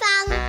ส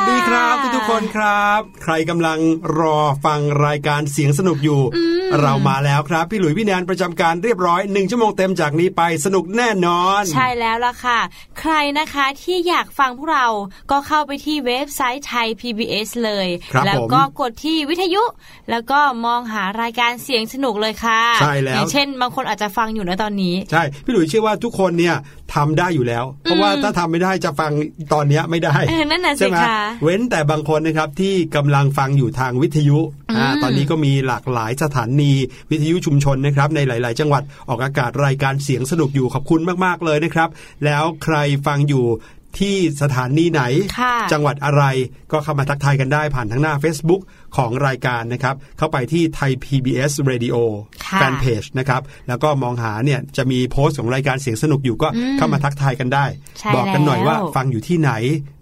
วัสดีค่ะสวัสดีครับทุกๆคนครับ ใครกำลังรอฟังรายการเสียงสนุกอยู่ เรามาแล้วครับ พี่หลุยพี่แนนประจำการเรียบร้อยหนึ่งชั่วโมงเต็มจากนี้ไปสนุกแน่นอน ใช่แล้วล่ะค่ะ ใครนะคะที่อยากฟังพวกเราก็เข้าไปที่เว็บไซต์ไทย PBS เลย แล้วก็กดที่วิทยุ แล้วก็มองหารายการเสียงสนุกเลยค่ะใช่แล้วอย่างเช่น บางคนอาจจะฟังอยู่ในตอนนี้ ใช่ พี่หลุยเชื่อว่าทุกคนเนี่ยทำได้อยู่แล้ว เพราะว่าถ้าทำไม่ได้จะฟังตอนนี้ไม่ได้นั่นน่ะสิคะเว้นแต่บางคนนะครับที่กำลังฟังอยู่ทางวิทยุอ่าตอนนี้ก็มีหลากหลายสถานีวิทยุชุมชนนะครับในหลาย ๆ จังหวัดออกอากาศรายการเสียงสนุกอยู่ขอบคุณมาก ๆ เลยนะครับ แล้วใครฟังอยู่ที่สถานีไหน จังหวัดอะไรก็เข้ามาทักทายกันได้ผ่านทั้งหน้า Facebook ของรายการนะครับ เข้าไปที่ไทย PBS Radio แฟนเพจนะครับ แล้วก็มองหาเนี่ยจะมีโพสต์ของรายการเสียงสนุกอยู่ก็เข้ามาทักทายกันได้ บอกกันหน่อยว่าฟังอยู่ที่ไหน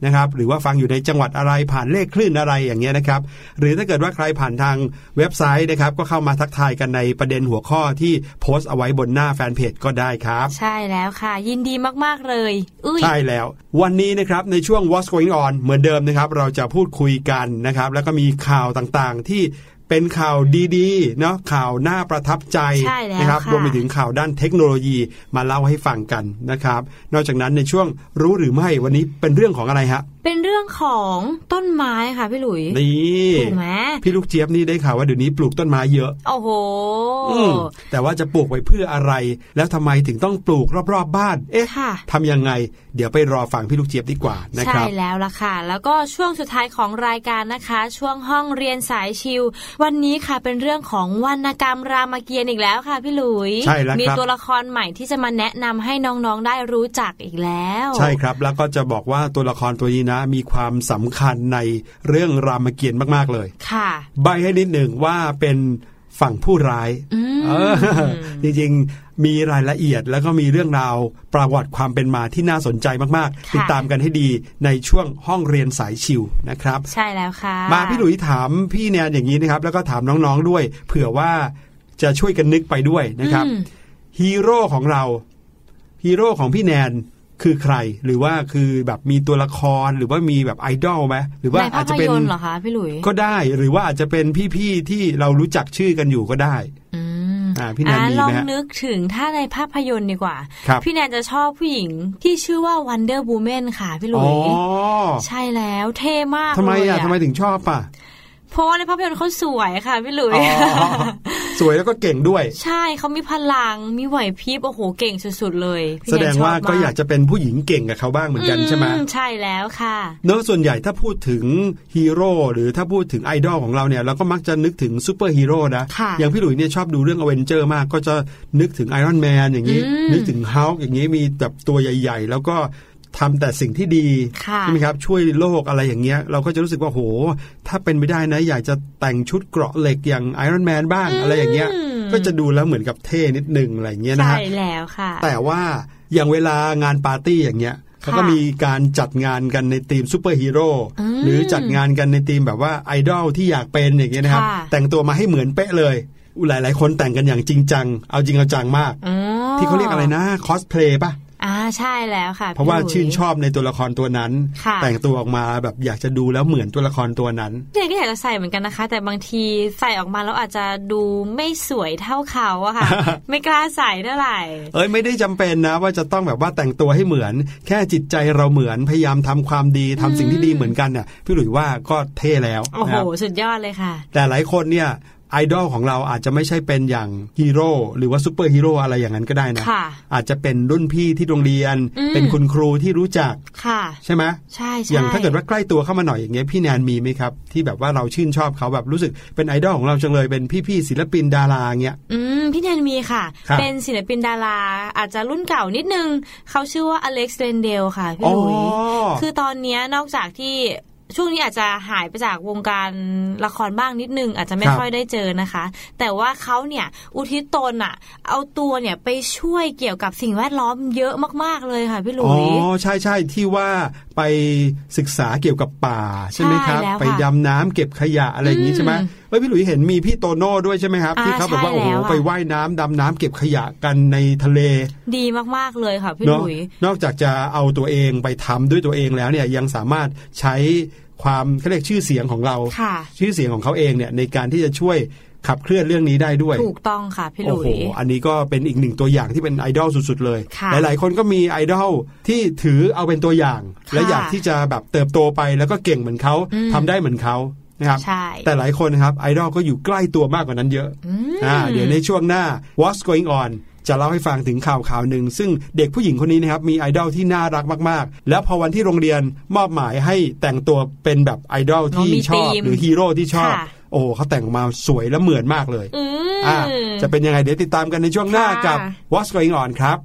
นะครับ หรือว่าฟังอยู่ในจังหวัดอะไรผ่านเลขคลื่นอะไรอย่างเงี้ยนะครับ หรือถ้าเกิดว่าใครผ่านทางเว็บไซต์นะครับ ก็เข้ามาทักทายกันในประเด็นหัวข้อที่โพสต์เอาไว้บนหน้าแฟนเพจก็ได้ครับ ใช่แล้วค่ะ ยินดีมากๆเลยใช่แล้ว วันนี้นะครับในช่วง What's Going On เหมือนเดิมนะครับ เราจะพูดคุยกันนะครับ แล้วก็มีข่าวต่างๆ ที่เป็นข่าวดีๆเนาะข่าวน่าประทับใจนะครับรวมไปถึงข่าวด้านเทคโนโลยีมาเล่าให้ฟังกันนะครับ นอกจากนั้นในช่วงรู้หรือไม่วันนี้เป็นเรื่องของอะไรฮะ เป็นเรื่องของต้นไม้ค่ะพี่หลุยนี่ถูกไหมพี่ลูกเจี๊ยบนี่ได้ข่าวว่าเดี๋ยวนี้ปลูกต้นไม้เยอะ โอ้โหแต่ว่าจะปลูกไว้เพื่ออะไร แล้วทำไมถึงต้องปลูกรอบๆบ้าน เอ๊ะทำยังไง เดี๋ยวไปรอฟังพี่ลูกเจี๊ยบดีกว่านะครับใช่แล้วล่ะค่ะ แล้วก็ช่วงสุดท้ายของรายการนะคะ ช่วงห้องเรียนสายชิว วันนี้ค่ะเป็นเรื่องของวรรณกรรมรามเกียรติ์อีกแล้วค่ะพี่หลุยใช่แล้วมีตัวละครใหม่ที่จะมาแนะนำให้น้องๆได้รู้จักอีกแล้ว ใช่ครับ แล้วก็จะบอกว่าตัวละครตัวนี้นะมีความสำคัญในเรื่องรามเกียรติ์มาก ๆ เลย ค่ะ ใบให้นิดหนึ่งว่าเป็นฝั่งผู้ร้ายจริงๆ มีรายละเอียดแล้วก็มีเรื่องราวประวัติความเป็นมาที่น่าสนใจมากๆ ติดตามกันให้ดีในช่วงห้องเรียนสายชิวนะครับ ใช่แล้วค่ะ มาพี่หลุยถามพี่แนนอย่างนี้นะครับ แล้วก็ถามน้องๆด้วย เผื่อว่าจะช่วยกันนึกไปด้วยนะครับ ฮีโร่ของเราฮีโร่ของพี่แนน คือใครหรือว่าคือแบบมีตัวละครหรือว่ามีแบบไอดอลไหมหรือว่าอาจจะเป็นเหรอคะพี่หลุยก็ได้หรือว่าอาจจะเป็นพี่ๆที่เรารู้จักชื่อกันอยู่ก็ได้อ่าพี่แนนมีไหมลองนึกถึงถ้าในภาพยนตร์ดีกว่า พี่แนนจะชอบผู้หญิงที่ชื่อว่า Wonder Woman ค่ะพี่หลุยใช่แล้วเท่มากทำไมอะทำไมถึงชอบป่ะ เพราะว่าในภาพยนตร์เขาสวยค่ะพี่หลุยสวยแล้วก็เก่งด้วย ใช่เขามีพลังมีไหวพริบโอ้โหเก่งสุดๆเลย แสดงว่าก็อยากจะเป็นผู้หญิงเก่งกับเขาบ้างเหมือนกันใช่ไหมใช่แล้วค่ะเนอะส่วนใหญ่ถ้าพูดถึงฮีโร่หรือถ้าพูดถึงไอดอลของเราเนี่ยเราก็มักจะนึกถึงซูเปอร์ฮีโร่นะอย่างพี่หลุยเนี่ยชอบดูเรื่องอเวนเจอร์สมากก็จะนึกถึงไอรอนแมนอย่างนี้ นึกถึงฮัลค์อย่างนี้มีแบบตัวใหญ่ ๆ แล้วก็ ทำแต่สิ่งที่ดีใช่ไหมครับช่วยโลกอะไรอย่างเงี้ย เราก็จะรู้สึกว่าโห ถ้าเป็นไม่ได้นะ อยากจะแต่งชุดเกราะเหล็กอย่างไอรอนแมนบ้างอะไรอย่างเงี้ย ก็จะดูแล้วเหมือนกับเท่นิดนึงอะไรเงี้ยนะฮะใช่แล้วค่ะ แต่ว่าอย่างเวลางานปาร์ตี้อย่างเงี้ยเขาก็มีการจัดงานกันในธีมซูเปอร์ฮีโร่หรือจัดงานกันในทีมแบบว่าไอดอลที่อยากเป็นอย่างเงี้ยนะครับ แต่งตัวมาให้เหมือนเป๊ะเลยหลายหลายคนแต่งกันอย่างจริงจัง เอาจริงเอาจังมาก ที่เขาเรียกอะไรนะคอสเพลย์ป่ะ อ่าใช่แล้วค่ะ เพราะว่าชื่นชอบในตัวละครตัวนั้น แต่งตัวออกมาแบบอยากจะดูแล้วเหมือนตัวละครตัวนั้นเนี่ยก็อยากจะใส่เหมือนกันนะคะ แต่บางทีใส่ออกมาแล้วอาจจะดูไม่สวยเท่าเขาอะค่ะ ไม่กล้าใส่เท่าไหร่ เอ้ยไม่ได้จำเป็นนะ ว่าจะต้องแบบว่าแต่งตัวให้เหมือน แค่จิตใจเราเหมือนพยายามทำความดีทำสิ่งที่ดีเหมือนกันเนี่ยพี่หลุยว่าก็เท่แล้วโอ้โหสุดยอดเลยค่ะ แต่หลายคนเนี่ย ไอดอลของเราอาจจะไม่ใช่เป็นอย่างฮีโร่หรือว่าซูเปอร์ฮีโร่อะไรอย่างนั้นก็ได้นะอาจจะเป็นรุ่นพี่ที่โรงเรียน เป็นคุณครูที่รู้จักใช่ไหมใช่อย่างถ้าเกิดว่าใกล้ตัวเข้ามาหน่อยอย่างเงี้ยพี่แนนมีไหมครับ ที่แบบว่าเราชื่นชอบเขาแบบรู้สึกเป็นไอดอลของเราจังเลยเป็นพี่ๆศิลปินดาราเงี้ยอืมพี่แนนมีค่ะ เป็นศิลปินดารา อาจจะรุ่นเก่านิดนึงเขาชื่อว่าอเล็กซ์เรนเดลค่ะพี่ลุยคือตอนนี้นอกจากที่ ช่วงนี้อาจจะหายไปจากวงการละครบ้างนิดนึง อาจจะไม่ค่อยได้เจอนะคะ แต่ว่าเขาเนี่ยอุทิศตนอะ เอาตัวเนี่ยไปช่วยเกี่ยวกับสิ่งแวดล้อมเยอะมากๆเลยค่ะพี่ลุยอ๋อใช่ใช่ที่ว่าไปศึกษาเกี่ยวกับป่า ใช่ไหมครับ ไปดำน้ำเก็บขยะอะไรอย่างนี้ใช่ไหมเฮ้ยพี่หลุยเห็นมีพี่โตโน่ด้วยใช่ไหมครับ ที่เขาแบบว่าโอ้โหไปไว่ายน้ำดำน้ำเก็บขยะกันในทะเล ดีมากๆเลยค่ะพี่หลุยนอกจากจะเอาตัวเองไปทำด้วยตัวเองแล้วเนี่ยยังสามารถใช้ความเขาเรียกชื่อเสียงของเราค่ะชื่อเสียงของเขาเองเนี่ยในการที่จะช่วยขับเคลื่อนเรื่องนี้ได้ด้วย ถูกต้องค่ะพี่หโอ้ลุโหยอันนี้ก็เป็นอีกหนึ่งตัวอย่างที่เป็นไอดอลสุดๆเลยค่ะหลายๆ คนก็มีไอดอลที่ถือเอาเป็นตัวอย่างค่ะและอยากที่จะแบบเติบโตไปแล้วก็เก่งเหมือนเขาอืมทำได้เหมือนเขา นะครับใช่แต่หลายคนนะครับไอดอลก็อยู่ใกล้ตัวมากกว่านั้นเยอะอืมอ่าเดี๋ยวในช่วงหน้า What's Going On จะเล่าให้ฟังถึงข่าวข่าวหนึ่ง ซึ่งเด็กผู้หญิงคนนี้นะครับมีไอดอลที่น่ารักมาก ๆ แล้วพอวันที่โรงเรียนมอบหมายให้แต่งตัวเป็นแบบไอดอลที่อ๋อมีชอบธีมหรือฮีโร่ที่ชอบค่ะโอ้เขาแต่งมาสวยและเหมือนมากเลยอืมอ่าจะเป็นยังไงเดี๋ยวติดตามกันในช่วงหน้าค่ะกับ What's Going On ครับ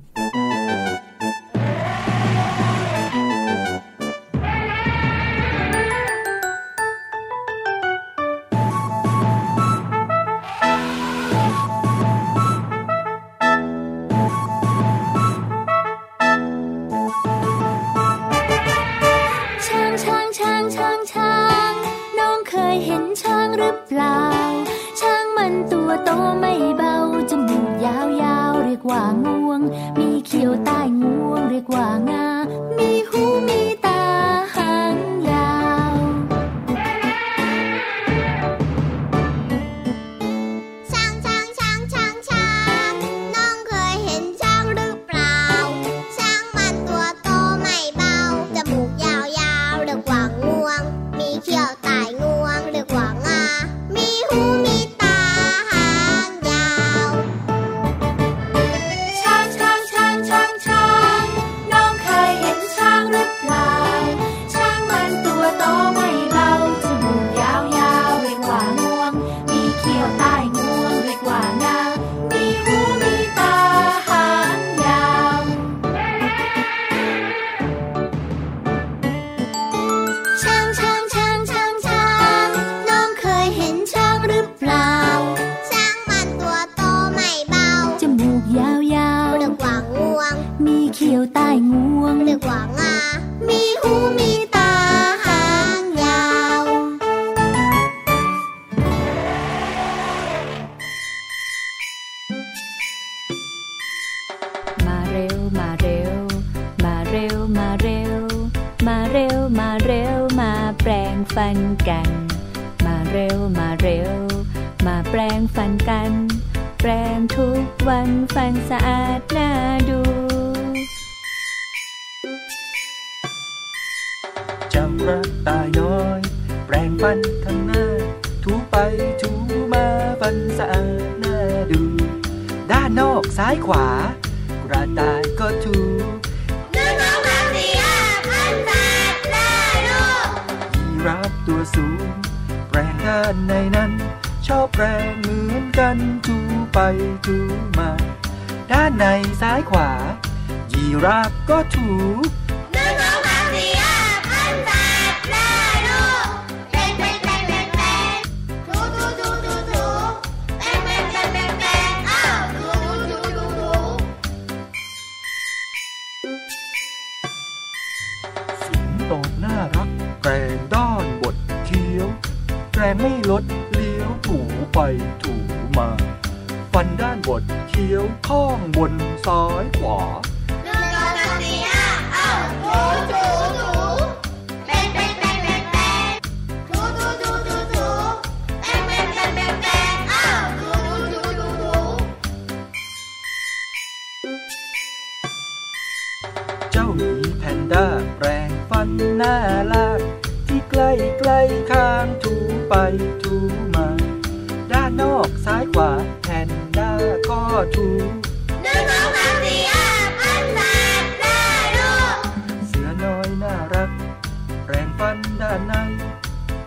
กระต่ายน้อย แปรงฟันข้างหน้า ถูไปถูมาฟันสะอาดน่าดู ด้านนอกซ้ายขวา กระต่ายก็ถูนึ่งสองสามสี่ห้าพันแปดได้ลูกยีราฟตัวสูง แปรงด้านในนั้น ชอบแปรงเหมือนกันถูไปถูมา ด้านในซ้ายขวา ยีราฟก็ถู รงไม่ลดเลี้ยวถูไปถูมา ฟันด้านบดเคี้ยวข้องบนซ้ายขวา ถูมา ด้านนอกซ้ายขวาแพนด้าก็ถูหนึ่งสองสามสี่ห้าพันแปดได้ลูกเสือน้อยน่ารัก แปรงฟันด้านใน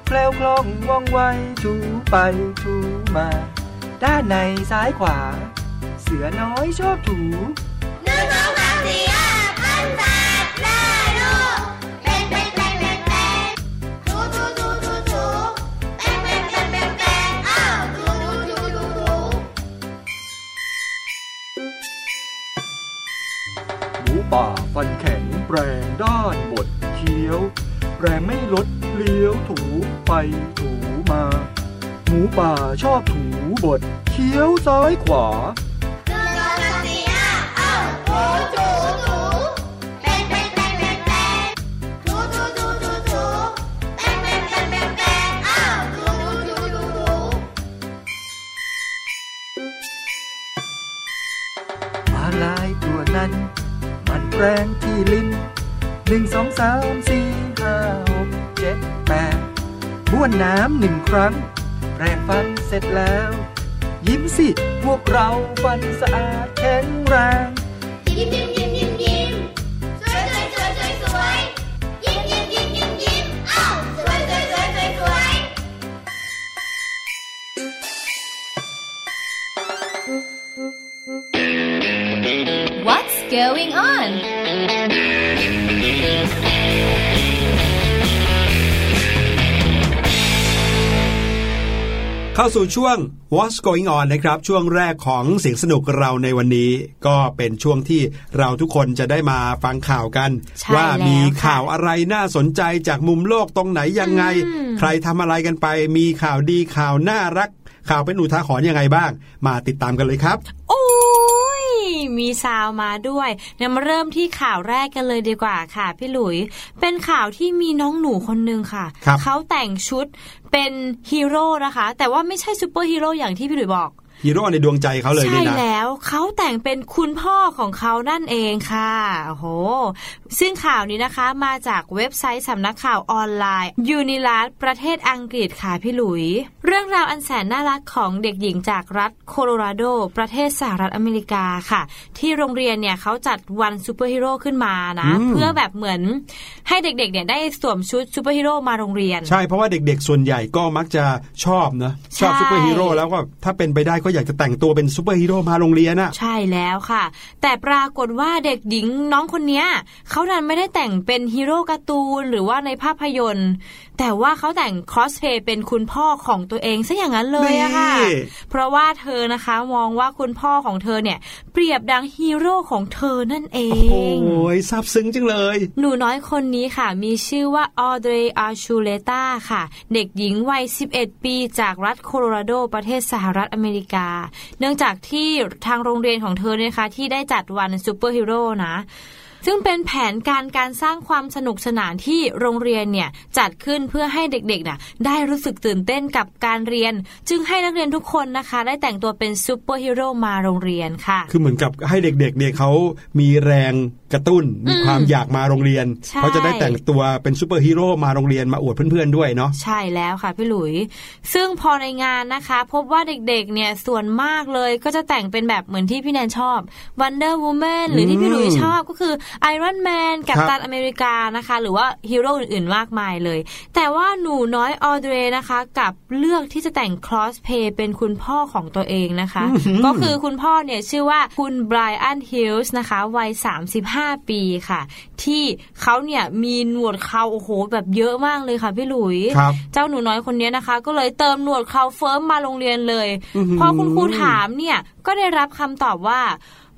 แคล้วคล่องว่องไวถูไปถูมา ด้านในซ้ายขวา เสือน้อยชอบถู ป่าฟันแข็งแปรงด้านบดเคี้ยว แปรงไม่ลดเลี้ยวถูไปถูมา หมูป่าชอบถูบดเคี้ยวซ้ายขวา แรงที่ลิ้นหนึ่งสองสามสี่ห้าหกเจ็ดแปดบ้วนน้ำหนึ่งครั้ง แปรงฟันเสร็จแล้ว ยิ้มสิ พวกเราฟันสะอาดแข็งแรง ยิ้มยิ้ม เข้าสู่ช่วง What's Going On นะครับ ช่วงแรกของเสียงสนุกเราในวันนี้ ก็เป็นช่วงที่เราทุกคนจะได้มาฟังข่าวกันใช่ว่ามีแล้วค่ะข่าวอะไรน่าสนใจจากมุมโลกตรงไหนยังไงอืมใครทำอะไรกันไป มีข่าวดีข่าวน่ารัก ข่าวเป็นอุทาหรณ์ยังไงบ้าง มาติดตามกันเลยครับ โอ้ย มีซาวมาด้วยเดี๋ยวมาเริ่มที่ข่าวแรกกันเลยดีกว่าค่ะพี่หลุย เป็นข่าวที่มีน้องหนูคนหนึ่งค่ะครับเขาแต่งชุดเป็นฮีโร่นะคะ แต่ว่าไม่ใช่ซูเปอร์ฮีโร่อย่างที่พี่หลุยบอก ฮีโร่ในดวงใจเขาเลยใช่นี่นะแล้วเขาแต่งเป็นคุณพ่อของเขานั่นเองค่ะโอ้โหซึ่งข่าวนี้นะคะมาจากเว็บไซต์สำนักข่าวออนไลน์ยูนิแลดประเทศอังกฤษค่ะพี่หลุย เรื่องราวอันแสนน่ารักของเด็กหญิงจากรัฐโคโลราโด ประเทศสหรัฐอเมริกาค่ะ ที่โรงเรียนเนี่ยเขาจัดวันซูเปอร์ฮีโร่ขึ้นมานะอืมเพื่อแบบเหมือนให้เด็กๆเนี่ยได้สวมชุดซูเปอร์ฮีโร่มาโรงเรียน ใช่เพราะว่าเด็กๆ ส่วนใหญ่ก็มักจะชอบนะชอบใช่ซูเปอร์ฮีโร่แล้วก็ถ้าเป็นไปได้ก็อยากจะแต่งตัวเป็นซูเปอร์ฮีโร่มาโรงเรียนอะใช่แล้วค่ะ แต่ปรากฏว่าเด็กหญิงน้องคนเนี้ยเขาดันไม่ได้แต่งเป็นฮีโร่การ์ตูนหรือว่าในภาพยนตร์แต่ว่าเขาแต่งคอสเพย์เป็นคุณพ่อของตัวเองซะอย่างนั้นเลยอะค่ะนี่เพราะว่าเธอนะคะมองว่าคุณพ่อของเธอเนี่ย เปรียบดังฮีโร่ของเธอนั่นเอโอ้โหงซาบซึ้งจังเลย หนูน้อยคนนี้ค่ะ มีชื่อว่าออเดรอาชูเลตาค่ะ เด็กหญิงวัย 11 ปีจากรัฐโคโลราโดประเทศสหรัฐอเมริกา เนื่องจากที่ทางโรงเรียนของเธอเนี่ยนะคะที่ได้จัดวันซูเปอร์ฮีโร่นะ ซึ่งเป็นแผนการการสร้างความสนุกสนานที่โรงเรียนเนี่ยจัดขึ้นเพื่อให้เด็กๆน่ะได้รู้สึกตื่นเต้นกับการเรียน จึงให้นักเรียนทุกคนนะคะ ได้แต่งตัวเป็นซูเปอร์ฮีโร่มาโรงเรียนค่ะ คือเหมือนกับให้เด็กๆเนี่ยเขามีแรงกระตุ้นมีความอยากมาโรงเรียนใช่เขาจะได้แต่งตัวเป็นซูเปอร์ฮีโร่มาโรงเรียนมาอวดเพื่อนๆด้วยเนาะใช่แล้วค่ะพี่หลุย ซึ่งพอในงานนะคะ พบว่าเด็กๆเนี่ยส่วนมากเลยก็จะแต่งเป็นแบบเหมือนที่พี่แนนชอบ Wonder Woman หรือที่พี่หลุยชอบก็คือ Iron Man กัปตันอเมริกานะคะ หรือว่าฮีโร่อื่นๆ มากมายเลย แต่ว่าหนูน้อยออเดรนะคะกลับเลือกที่จะแต่งคอสเพลย์เป็นคุณพ่อของตัวเองนะคะ ก็คือคุณพ่อเนี่ยชื่อว่าคุณไบรอันฮิลส์นะคะวัย 35 ปีค่ะ ที่เขาเนี่ยมีหนวดเคราโอ้โหแบบเยอะมากเลยค่ะพี่หลุยครับเจ้าหนูน้อยคนนี้นะคะ ก็เลยเติมหนวดเคราเฟิ้มมาโรงเรียนเลยอื้อหือพอคุณครูถามเนี่ยก็ได้รับคำตอบว่า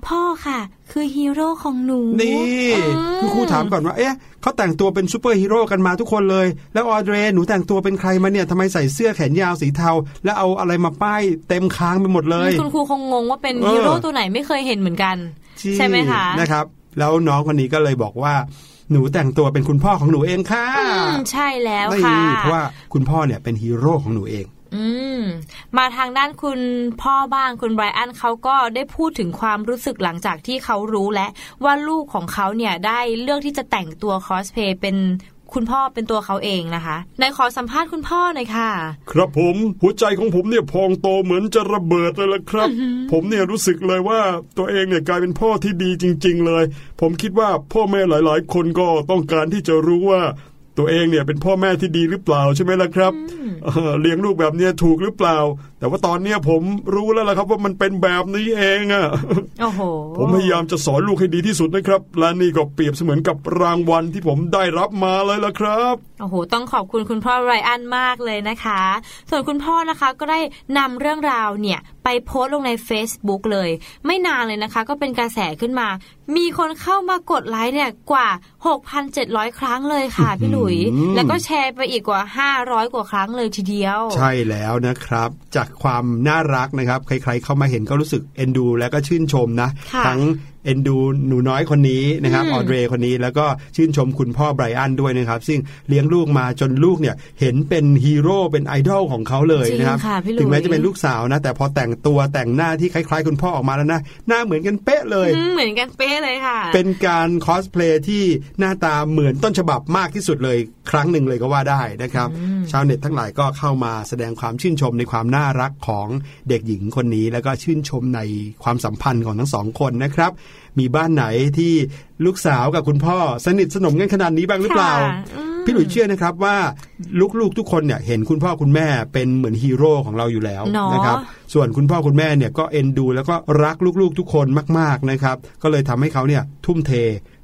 พ่อค่ะ คือฮีโร่ของหนู นี่อืมคุณครูถามก่อนว่าเอ๊ะเขาแต่งตัวเป็นซูเปอร์ฮีโร่กันมาทุกคนเลย แล้วออเดรหนูแต่งตัวเป็นใครมาเนี่ยทำไมใส่เสื้อแขนยาวสีเทา แล้วเอาอะไรมาป้ายเต็มค้างไปหมดเลยคุณครูคงงงว่าเป็นเออฮีโร่ตัวไหนไม่เคยเห็นเหมือนกันที่ใช่ไหมคะนะครับ แล้วน้องคนนี้ก็เลยบอกว่าหนูแต่งตัวเป็นคุณพ่อของหนูเองค่ะอืมใช่แล้วนี่ค่ะเพราะว่าคุณพ่อเนี่ยเป็นฮีโร่ของหนูเอง อืมมาทางด้านคุณพ่อบ้างคุณไบรอันเขาก็ได้พูดถึงความรู้สึกหลังจากที่เขารู้แล้วว่าลูกของเขาเนี่ยได้เลือกที่จะแต่งตัวคอสเพย์เป็นคุณพ่อเป็นตัวเขาเองนะคะในขอสัมภาษณ์คุณพ่อหน่อยค่ะ ครับผมหัวใจของผมเนี่ยพองโตเหมือนจะระเบิดเลยละครับ ผมเนี่ยรู้สึกเลยว่าตัวเองเนี่ยกลายเป็นพ่อที่ดีจริง ๆ เลย ผมคิดว่าพ่อแม่หลาย ๆ คนก็ต้องการที่จะรู้ว่า ตัวเองเนี่ยเป็นพ่อแม่ที่ดีหรือเปล่าใช่ไหมล่ะครับเอ่อเลี้ยงลูกแบบเนี้ยถูกหรือเปล่าแต่ว่าตอนเนี้ยผมรู้แล้วล่ะครับว่ามันเป็นแบบนี้เองอะโอ้โหผมพยายามจะสอนลูกให้ดีที่สุดนะครับ และนี่ก็เปรียบเสมือนกับรางวัลที่ผมได้รับมาเลยล่ะครับโอ้โหต้องขอบคุณคุณพ่อไรอันมากเลยนะคะ ส่วนคุณพ่อนะคะก็ได้นำเรื่องราวเนี่ยไปโพสต์ลงใน Facebook เลย ไม่นานเลยนะคะ ก็เป็นกระแสขึ้นมา มีคนเข้ามากดไลค์เนี่ยกว่า 6,700 ครั้งเลยค่ะพี่หลุยอืมแล้วก็แชร์ไปอีกกว่า 500 กว่าครั้งเลยทีเดียว ใช่แล้วนะครับ จากความน่ารักนะครับ ใครๆเข้ามาเห็นก็รู้สึกเอ็นดู และก็ชื่นชมนะค่ะทั้ง เอ็นดูหนูน้อยคนนี้นะครับออเดรคนนี้แล้วก็ชื่นชมคุณพ่อไบรอันด้วยนะครับ ซึ่งเลี้ยงลูกมาจนลูกเนี่ยเห็นเป็นฮีโร่เป็นไอดอลของเขาเลยนะครับจริงค่ะพี่หลุยถึงแม้จะเป็นลูกสาวนะ แต่พอแต่งตัวแต่งหน้าที่คล้าย ๆ คุณพ่อออกมาแล้วนะ หน้าเหมือนกันเป๊ะเลยอืมเหมือนกันเป๊ะเลยค่ะ เป็นการคอสเพลย์ที่หน้าตาเหมือนต้นฉบับมากที่สุดเลย ครั้งหนึ่งเลยก็ว่าได้นะครับ ชาวเน็ตทั้งหลายก็เข้ามาแสดงความชื่นชมในความน่ารักของเด็กหญิงคนนี้ แล้วก็ชื่นชมในความสัมพันธ์ของทั้งสองคนนะครับมีบ้านไหนที่ลูกสาวกับคุณพ่อ สนิทสนมกันขนาดนี้บ้างหรือเปล่าค่ะอืมพี่หลุยเชื่อนะครับว่าลูกๆทุกคนเนี่ยเห็นคุณพ่อคุณแม่เป็นเหมือนฮีโร่ของเราอยู่แล้วเนาะนะครับส่วนคุณพ่อคุณแม่เนี่ยก็เอ็นดู แล้วก็รักลูกๆทุกคนมากๆนะครับ ก็เลยทำให้เขาเนี่ยทุ่มเท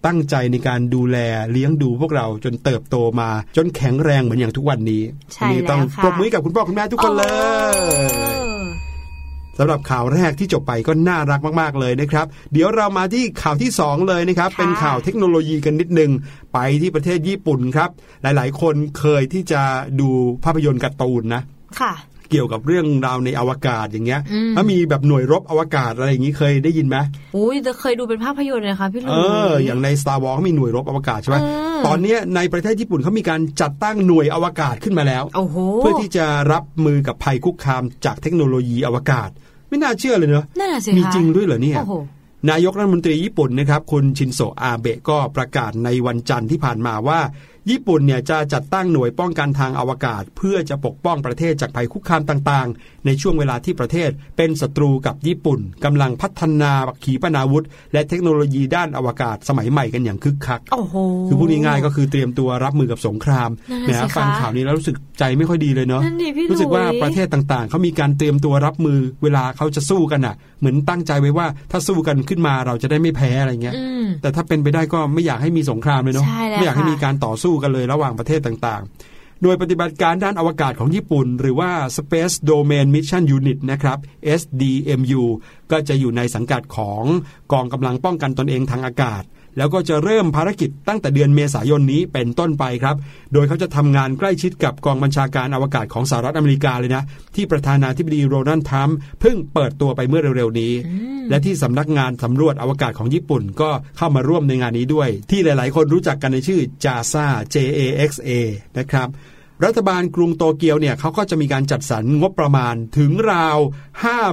ตั้งใจในการดูแลเลี้ยงดูพวกเราจนเติบโตมา จนแข็งแรงเหมือนอย่างทุกวันนี้ใช่นี่ต้องแล้วค่ะปรบมือให้กับคุณพ่อคุณแม่ทุกคนเลย สำหรับข่าวแรกที่จบไปก็น่ารักมาก ๆ เลยนะครับ เดี๋ยวเรามาที่ข่าวที่ 2 เลยนะครับค่ะเป็นข่าวเทคโนโลยีกันนิดนึง ไปที่ประเทศญี่ปุ่นครับ หลาย ๆ คนเคยที่จะดูภาพยนตร์การ์ตูนนะ ค่ะเกี่ยวกับเรื่องราวในอวกาศอย่างเงี้ยอืมถ้ามีแบบหน่วยรบอวกาศอะไรอย่างงี้เคยได้ยินไหมอุ้ยแต่เคยดูเป็นภาพยนตร์เลยนะคะพี่หลุเอยออย่างใน Star Wars เขามีหน่วยรบอวกาศใช่ไหมอืมตอนเนี้ยในประเทศญี่ปุ่นเขามีการจัดตั้งหน่วยอวกาศขึ้นมาแล้วโอ้โหเพื่อที่จะรับมือกับภัยคุกคามจากเทคโนโลยีอวกาศ ไม่น่าเชื่อเลยเนอะนั่นน่ะสิมีคะจริงด้วยเหรอเนี่ยโอ้โหนายกรัฐมนตรีญี่ปุ่นนะครับคุณชินโซอาเบะก็ประกาศในวันจันทร์ที่ผ่านมาว่า ญี่ปุ่นเนี่ยจะจัดตั้งหน่วยป้องกันทางอวกาศ เพื่อจะปกป้องประเทศจากภัยคุกคามต่างๆ ในช่วงเวลาที่ประเทศเป็นศัตรูกับญี่ปุ่นกำลังพัฒนาขีปนาวุธ และเทคโนโลยีด้านอวกาศสมัยใหม่กันอย่างคึกคักโอ้โหคือพูดง่ายๆก็คือเตรียมตัวรับมือกับสงครามนั่นแหมน่ะสิคะฟังข่าวนี้แล้วรู้สึกใจไม่ค่อยดีเลยเนาะนั่นดิพี่หลุยรู้สึกว่าประเทศต่างๆเขามีการเตรียมตัวรับมือเวลาเขาจะสู้กันอะ เหมือนตั้งใจไว้ว่าถ้าสู้กันขึ้นมาเราจะได้ไม่แพ้อะไรเงี้ยอืมแต่ถ้าเป็นไปได้ก็ไม่อยากให้มีสงครามเลยเนาะใช่แล้วไม่อยากให้ค่ะมีการต่อสู้กันเลยระหว่างประเทศต่างๆ หน่วยปฏิบัติการด้านอวกาศของญี่ปุ่น หรือว่า Space Domain Mission Unit นะครับ SDMU ก็จะอยู่ในสังกัดของกองกำลังป้องกันตนเองทางอากาศ แล้วก็จะเริ่มภารกิจตั้งแต่เดือนเมษายนนี้เป็นต้นไปครับ โดยเขาจะทำงานใกล้ชิดกับกองบัญชาการอวกาศของสหรัฐอเมริกาเลยนะ ที่ประธานาธิบดีโรนัลด์ทรัมป์เพิ่งเปิดตัวไปเมื่อเร็วๆนี้ และที่สำนักงานสำรวจอวกาศของญี่ปุ่นก็เข้ามาร่วมในงานนี้ด้วย ที่หลายๆ คนรู้จักกันในชื่อ JAXA JAXA นะครับ รัฐบาลกรุงโตเกียวเนี่ยเขาก็จะมีการจัดสรรงบประมาณถึงราว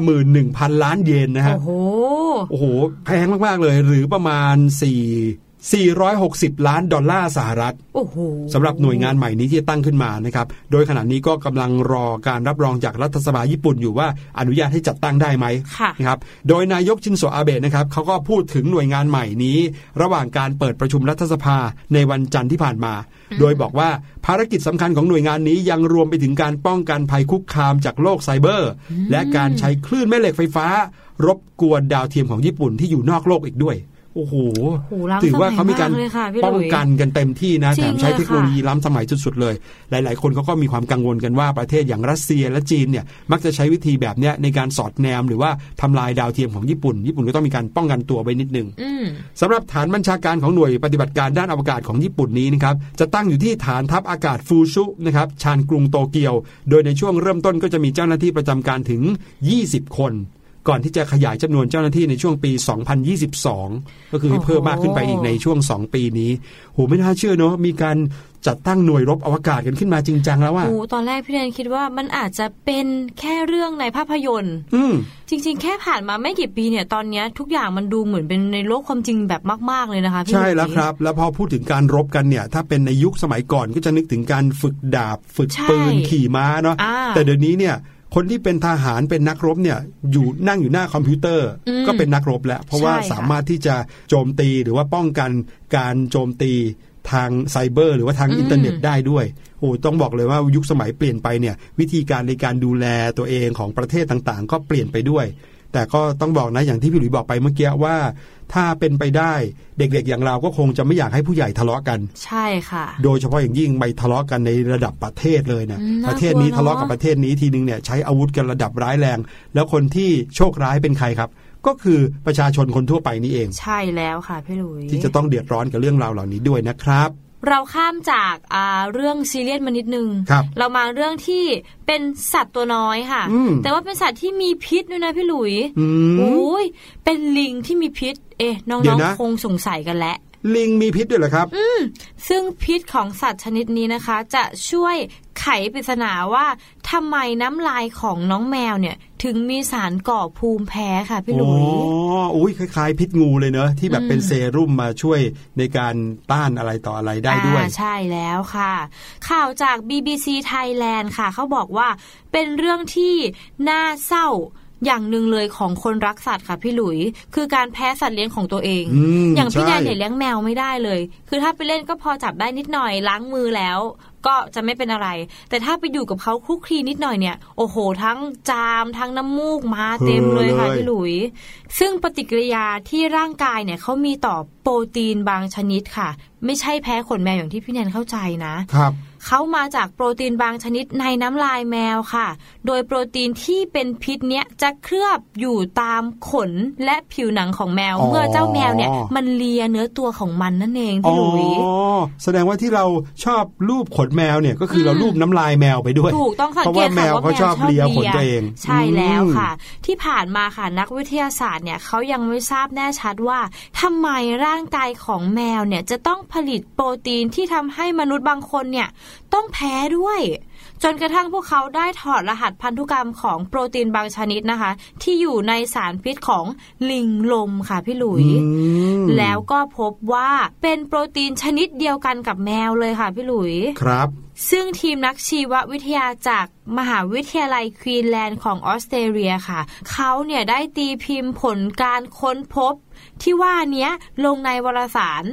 51,000 ล้านเยนนะฮะ โอ้โห โอ้โห แพงมาก ๆ เลย หรือประมาณ 4 460 ล้านดอลลาร์สหรัฐโอ้โหสำหรับหน่วยงานใหม่นี้ที่จะตั้งขึ้นมานะครับ โดยขณะนี้ก็กำลังรอการรับรองจากรัฐสภาญี่ปุ่นอยู่ว่าอนุญาตให้จัดตั้งได้ไหมค่ะนะครับ โดยนายกชินโซอาเบะนะครับเขาก็พูดถึงหน่วยงานใหม่นี้ ระหว่างการเปิดประชุมรัฐสภาในวันจันทร์ที่ผ่านมา โดยบอกว่าภารกิจสำคัญของหน่วยงานนี้ยังรวมไปถึงการป้องกันภัยคุกคามจากโลกไซเบอร์ และการใช้คลื่นแม่เหล็กไฟฟ้า รบกวนดาวเทียมของญี่ปุ่นที่อยู่นอกโลกอีกด้วย โอ้โหโอ้โหล้ำถือว่าเขามีการสมัยมากเลยค่ะพี่หลุยป้องกันกันเต็มที่นะจริแถงมใช้เลยเทคโนโลยีค่ะล้ำสมัยสุดๆเลย หลาย ๆ คนเขาก็มีความกังวลกันว่าประเทศอย่างรัสเซียและจีนเนี่ยมักจะใช้วิธีแบบเนี้ยในการสอดแนมหรือว่าทำลายดาวเทียมของญี่ปุ่น ญี่ปุ่นก็ต้องมีการป้องกันตัวไว้นิดนึงอืมสำหรับฐานบัญชาการของหน่วยปฏิบัติการด้านอวกาศของญี่ปุ่นนี้นะครับจะตั้งอยู่ที่ฐานทัพอากาศฟูชุนะครับชานกรุงโตเกียว โดยในช่วงเริ่มต้นก็จะมีเจ้าหน้าที่ประจำการถึง 20 คน ก่อนที่จะขยายจำนวนเจ้าหน้าที่ในช่วงปี 2022 ก็คือให้เพิ่มมากขึ้นไปอีกในช่วง 2 ปีนี้โหไม่น่าเชื่อเนอะมีการจัดตั้งหน่วยรบอวกาศกันขึ้นมาจริงจังแล้วว่าโอ้ตอนแรกพี่แดนคิดว่ามันอาจจะเป็นแค่เรื่องในภาพยนตร์อืมจริง ๆ แค่ผ่านมาไม่กี่ปีเนี่ยตอนเนี้ยทุกอย่างมันดูเหมือนเป็นในโลกความจริงแบบมาก ๆ เลยนะคะพี่ใช่เลยแล้วครับ แล้วพอพูดถึงการรบกันเนี่ย ถ้าเป็นในยุคสมัยก่อนก็จะนึกถึงการฝึกดาบ ฝึกใช้ปืนขี่ม้าเนาะอ่าแต่เดี๋ยวนี้เนี่ย คนที่เป็นทหารเป็นนักรบเนี่ยอยู่นั่งอยู่หน้าคอมพิวเตอร์อืมก็เป็นนักรบแล้ว เพราะว่าใช่ค่ะสามารถที่จะโจมตีหรือว่าป้องกันการโจมตีทางไซเบอร์ หรือว่าทางอืมอินเทอร์เน็ตได้ด้วยโอ้ต้องบอกเลยว่ายุคสมัยเปลี่ยนไปเนี่ยวิธีการในการดูแลตัวเองของประเทศต่างๆ ก็เปลี่ยนไปด้วย แต่ก็ต้องบอกนะอย่างที่พี่หลุยบอกไปเมื่อกี้ว่า ถ้าเป็นไปได้เด็กๆอย่างเราก็คงจะไม่อยากให้ผู้ใหญ่ทะเลาะกัน ใช่ค่ะ โดยเฉพาะอย่างยิ่งไปทะเลาะกันในระดับประเทศเลยนะอืมประเทศนี้น่ากลัวทะเลาะกับประเทศนี้ทีนึงเนี่ยใช้อาวุธกันระดับร้ายแรง แล้วคนที่โชคร้ายเป็นใครครับ ก็คือประชาชนคนทั่วไปนี่เอง ใช่แล้วค่ะพี่หลุยที่จะต้องเดือดร้อนกับเรื่องราวเหล่านี้ด้วยนะครับ เราข้ามจากเรื่องซีเรียสมานิดนึงเรามาเรื่องที่เป็นสัตว์ตัวน้อยค่ะ แต่ว่าเป็นสัตว์ที่มีพิษด้วยนะพี่หลุยโอ้ยเป็นลิงที่มีพิษ เอ๊ะน้องๆคงสงสัยกันแล้ว ลิงมีพิษด้วยเหรอครับ อืม ซึ่งพิษของสัตว์ชนิดนี้นะคะ จะช่วยไขปริศนาว่าทำไมน้ำลายของน้องแมวเนี่ย ถึงมีสารก่อภูมิแพ้ค่ะพี่ลุยอ๋ออุ้ยคล้ายๆ พิษงูเลยเนอะที่แบบเป็นเซรุ่มมาช่วยในการต้านอะไรต่ออะไรได้ด้วย ใช่แล้วค่ะ ข่าวจาก BBC Thailand ค่ะ เขาบอกว่าเป็นเรื่องที่น่าเศร้า อย่างหนึ่งเลยของคนรักสัตว์ค่ะพี่หลุย คือการแพ้สัตว์เลี้ยงของตัวเอง อย่างพี่แนนเนี่ยเลี้ยงแมวไม่ได้เลย คือถ้าไปเล่นก็พอจับได้นิดหน่อยล้างมือแล้วก็จะไม่เป็นอะไร แต่ถ้าไปอยู่กับเขาคลุกคลีนิดหน่อยเนี่ย โอ้โห ทั้งจาม ทั้งน้ำมูกมาเต็มเลยค่ะพี่หลุย ซึ่งปฏิกิริยาที่ร่างกายเนี่ยเขามีต่อโปรตีนบางชนิดค่ะ ไม่ใช่แพ้ขนแมวอย่างที่พี่แนนเข้าใจนะครับ เขามาจากโปรตีนบางชนิดในน้ำลายแมวค่ะ โดยโปรตีนที่เป็นพิษเนี้ยจะเคลือบอยู่ตามขนและผิวหนังของแมว เมื่อเจ้าแมวเนี่ยมันเลียเนื้อตัวของมันนั่นเองพี่ลุยอ๋อแสดงว่าที่เราชอบรูปขนแมวเนี่ยก็คือเรารูปน้ำลายแมวไปด้วยถูกต้องสังเกตค่ะว่าแมวชอบเลียขนตัวเอง ใช่แล้วค่ะ ที่ผ่านมาค่ะนักวิทยาศาสตร์เนี่ยเขายังไม่ทราบแน่ชัดว่าทำไมร่างกายของแมวเนี่ยจะต้องผลิตโปรตีนที่ทำให้มนุษย์บางคนเนี่ยต้องแพ้ด้วย จนกระทั่งพวกเขาได้ถอดรหัสพันธุกรรมของโปรตีนบางชนิดนะคะ ที่อยู่ในสารพิษของลิงลมค่ะพี่หลุย แล้วก็พบว่าเป็นโปรตีนชนิดเดียวกันกับแมวเลยค่ะพี่หลุยครับซึ่งทีมนักชีววิทยาจากมหาวิทยาลัยควีนแลนด์ของออสเตรเลียค่ะ เขาเนี่ยได้ตีพิมพ์ผลการค้นพบที่ว่านี้ลงในวารสาร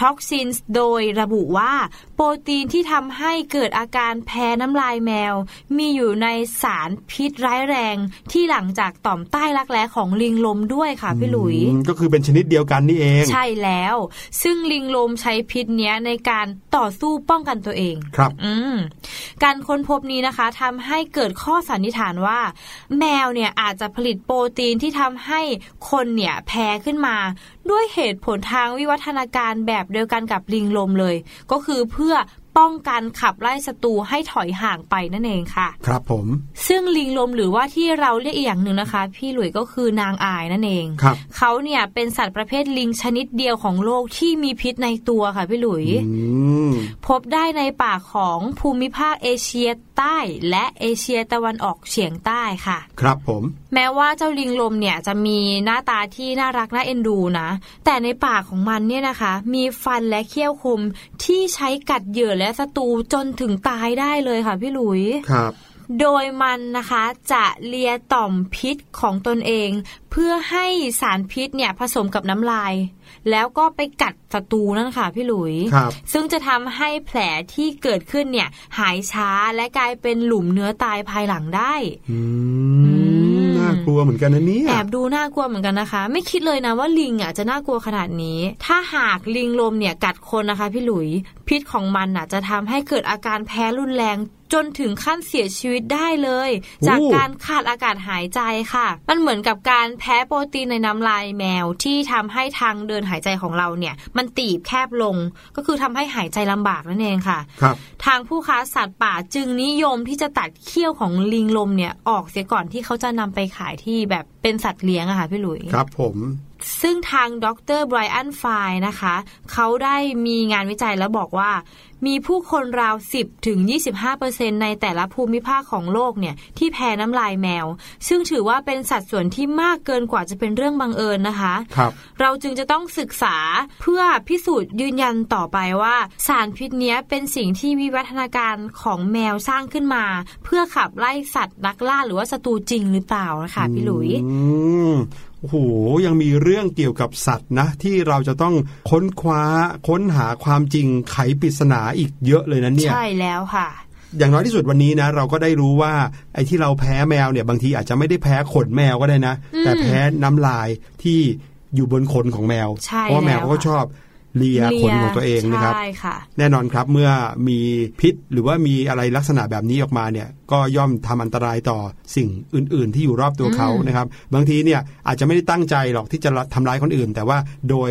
ท็อกซินส์โดยระบุว่า โปรตีนที่ทำให้เกิดอาการแพ้น้ำลายแมว มีอยู่ในสารพิษร้ายแรงที่หลังจากต่อมใต้รักแร้ของลิงลมด้วยค่ะพี่หลุย ก็คือเป็นชนิดเดียวกันนี่เอง ใช่แล้ว ซึ่งลิงลมใช้พิษเนี้ยในการต่อสู้ป้องกันตัวเองครับอืมการค้นพบนี้นะคะทำให้เกิดข้อสันนิษฐานว่า แมวเนี่ยอาจจะผลิตโปรตีนที่ทำให้คนเนี่ยแพ้ขึ้นมา ด้วยเหตุผลทางวิวัฒนาการแบบเดียวกันกับลิงลมเลย ก็คือเพื่อป้องกันขับไล่ศัตรูให้ถอยห่างไปนั่นเองค่ะ ครับผม ซึ่งลิงลมหรือว่าที่เราเรียกอีกอย่างหนึ่งนะคะ พี่หลุยก็คือนางอายนั่นเองครับเขาเนี่ยเป็นสัตว์ประเภทลิงชนิดเดียวของโลกที่มีพิษในตัวค่ะพี่หลุยพบได้ในป่าของภูมิภาคเอเชีย ใต้และเอเชียตะวันออกเฉียงใต้ค่ะ ครับผม แม้ว่าเจ้าลิงลมเนี่ยจะมีหน้าตาที่น่ารักน่าเอ็นดูนะ แต่ในปากของมันเนี่ยนะคะ มีฟันและเขี้ยวคมที่ใช้กัดเหยื่อและศัตรูจนถึงตายได้เลยค่ะพี่หลุยครับโดยมันนะคะจะเลียต่อมพิษของตนเอง เพื่อให้สารพิษเนี่ยผสมกับน้ำลาย แล้วก็ไปกัดศัตรูนั่นค่ะพี่หลุย ซึ่งจะทำให้แผลที่เกิดขึ้นเนี่ย หายช้าและกลายเป็นหลุมเนื้อตายภายหลังได้น่ากลัวเหมือนกันนะเนี่ยแอบดูน่ากลัวเหมือนกันนะคะ ไม่คิดเลยนะว่าลิงอะจะน่ากลัวขนาดนี้ ถ้าหากลิงลมเนี่ยกัดคนนะคะ พี่หลุย พิษของมันอะจะทำให้เกิดอาการแพ้รุนแรง จนถึงขั้นเสียชีวิตได้เลย จากการขาดอากาศหายใจค่ะ มันเหมือนกับการแพ้โปรตีนในน้ำลายแมวที่ทำให้ทางเดินหายใจของเราเนี่ย มันตีบแคบลง ก็คือทำให้หายใจลำบากนั่นเองค่ะครับทางผู้ค้าสัตว์ป่าจึงนิยมที่จะตัดเขี้ยวของลิงลมเนี่ยออกเสียก่อนที่เขาจะนำไปขายที่แบบเป็นสัตว์เลี้ยงอะค่ะพี่หลุยครับผมซึ่งทางดรไบรอันไฟนะคะ เขาได้มีงานวิจัยแล้วบอกว่า มีผู้คนราว 10ถึง25%ในแต่ละภูมิภาคของโลกเนี่ยที่แพ้น้ำลายแมว ซึ่งถือว่าเป็นสัดส่วนที่มากเกินกว่าจะเป็นเรื่องบังเอิญนะคะครเราจึงจะต้องศึกษาเพื่อพิสูจน์ยืนยันต่อไปว่า สารพิษนี้เป็นสิ่งที่วิวัฒนาการของแมวสร้างขึ้นมา เพื่อขับไล่สัตว์นักล่าหรือว่าศัตรูจริงหรือเปล่านะคะพี่หลุย โอ้โหยังมีเรื่องเกี่ยวกับสัตว์นะ ที่เราจะต้องค้นคว้าค้นหาความจริงไขปริศนาอีกเยอะเลยนะเนี่ย ใช่แล้วค่ะอย่างน้อยที่สุดวันนี้นะ เราก็ได้รู้ว่าไอ้ที่เราแพ้แมวเนี่ยบางทีอาจจะไม่ได้แพ้ขนแมวก็ได้นะ แต่แพ้น้ำลายที่อยู่บนขนของแมว เพราะแมวก็ชอบ เลียขนของตัวเองนะครับแน่นอนครับเมื่อมีพิษหรือว่ามีอะไรลักษณะแบบนี้ออกมาเนี่ยก็ย่อมทำอันตรายต่อสิ่งอื่น ๆ ที่อยู่รอบตัวเขานะครับ บางทีเนี่ยอาจจะไม่ได้ตั้งใจหรอกที่จะทำร้ายคนอื่น แต่ว่าโดย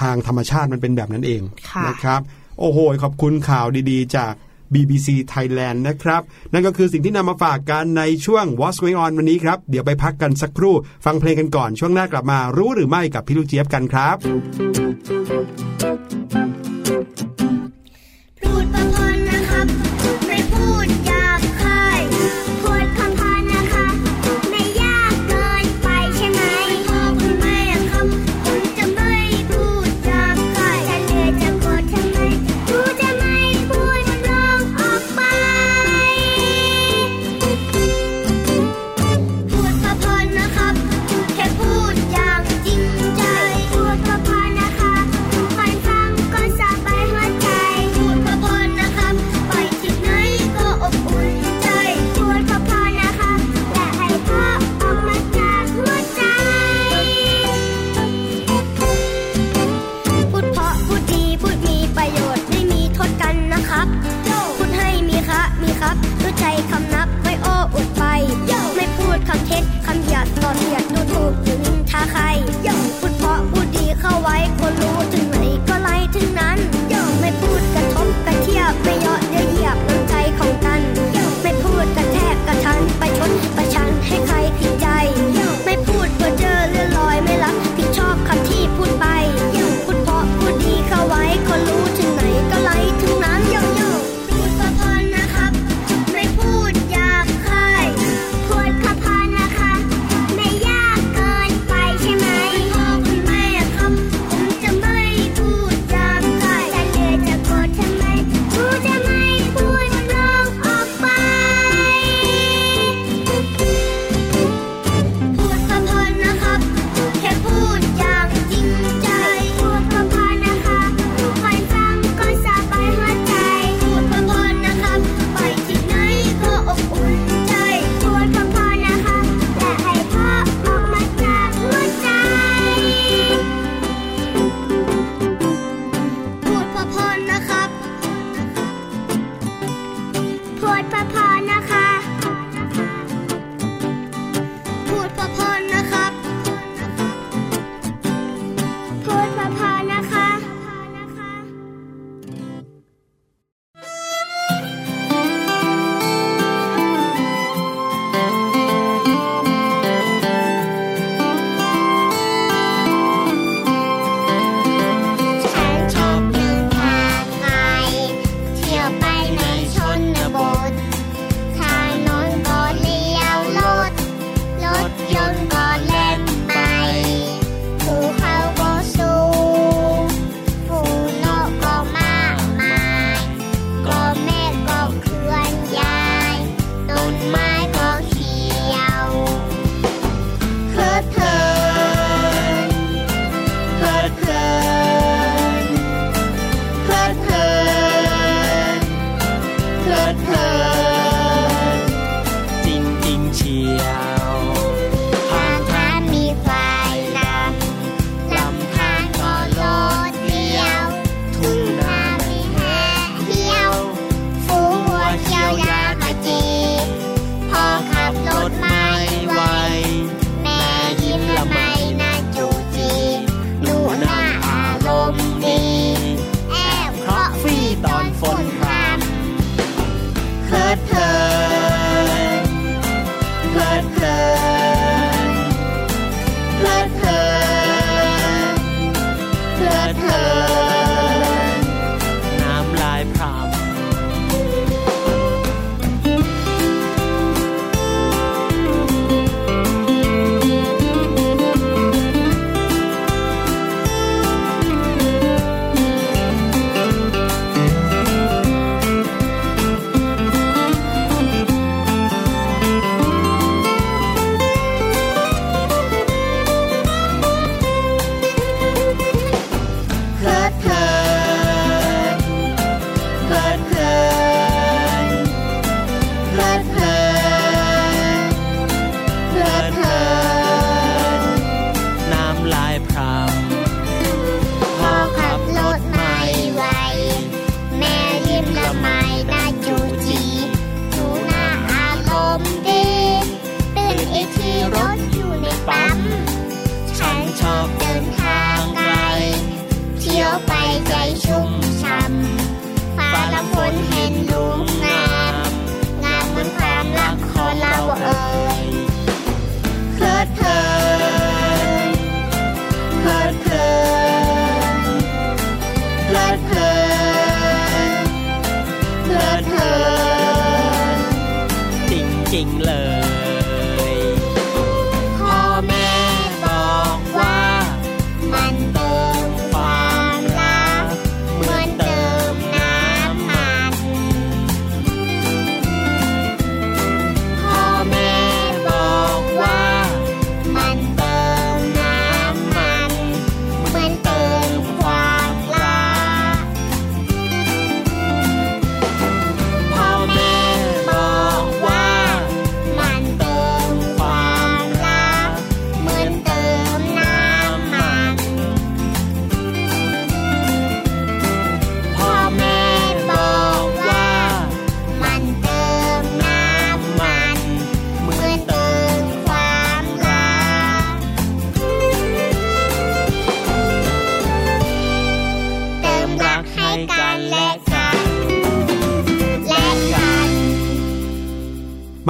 ทางธรรมชาติมันเป็นแบบนั้นเองนะครับ โอ้โหขอบคุณข่าวดีๆ จาก BBC Thailand นะครับ นั่นก็คือสิ่งที่นำมาฝากกันในช่วง What's Going On วันนี้ครับ เดี๋ยวไปพักกันสักครู่ ฟังเพลงกันก่อนช่วงหน้ากลับมารู้หรือไม่กับพี่ลูกเจี๊ยบกันครับ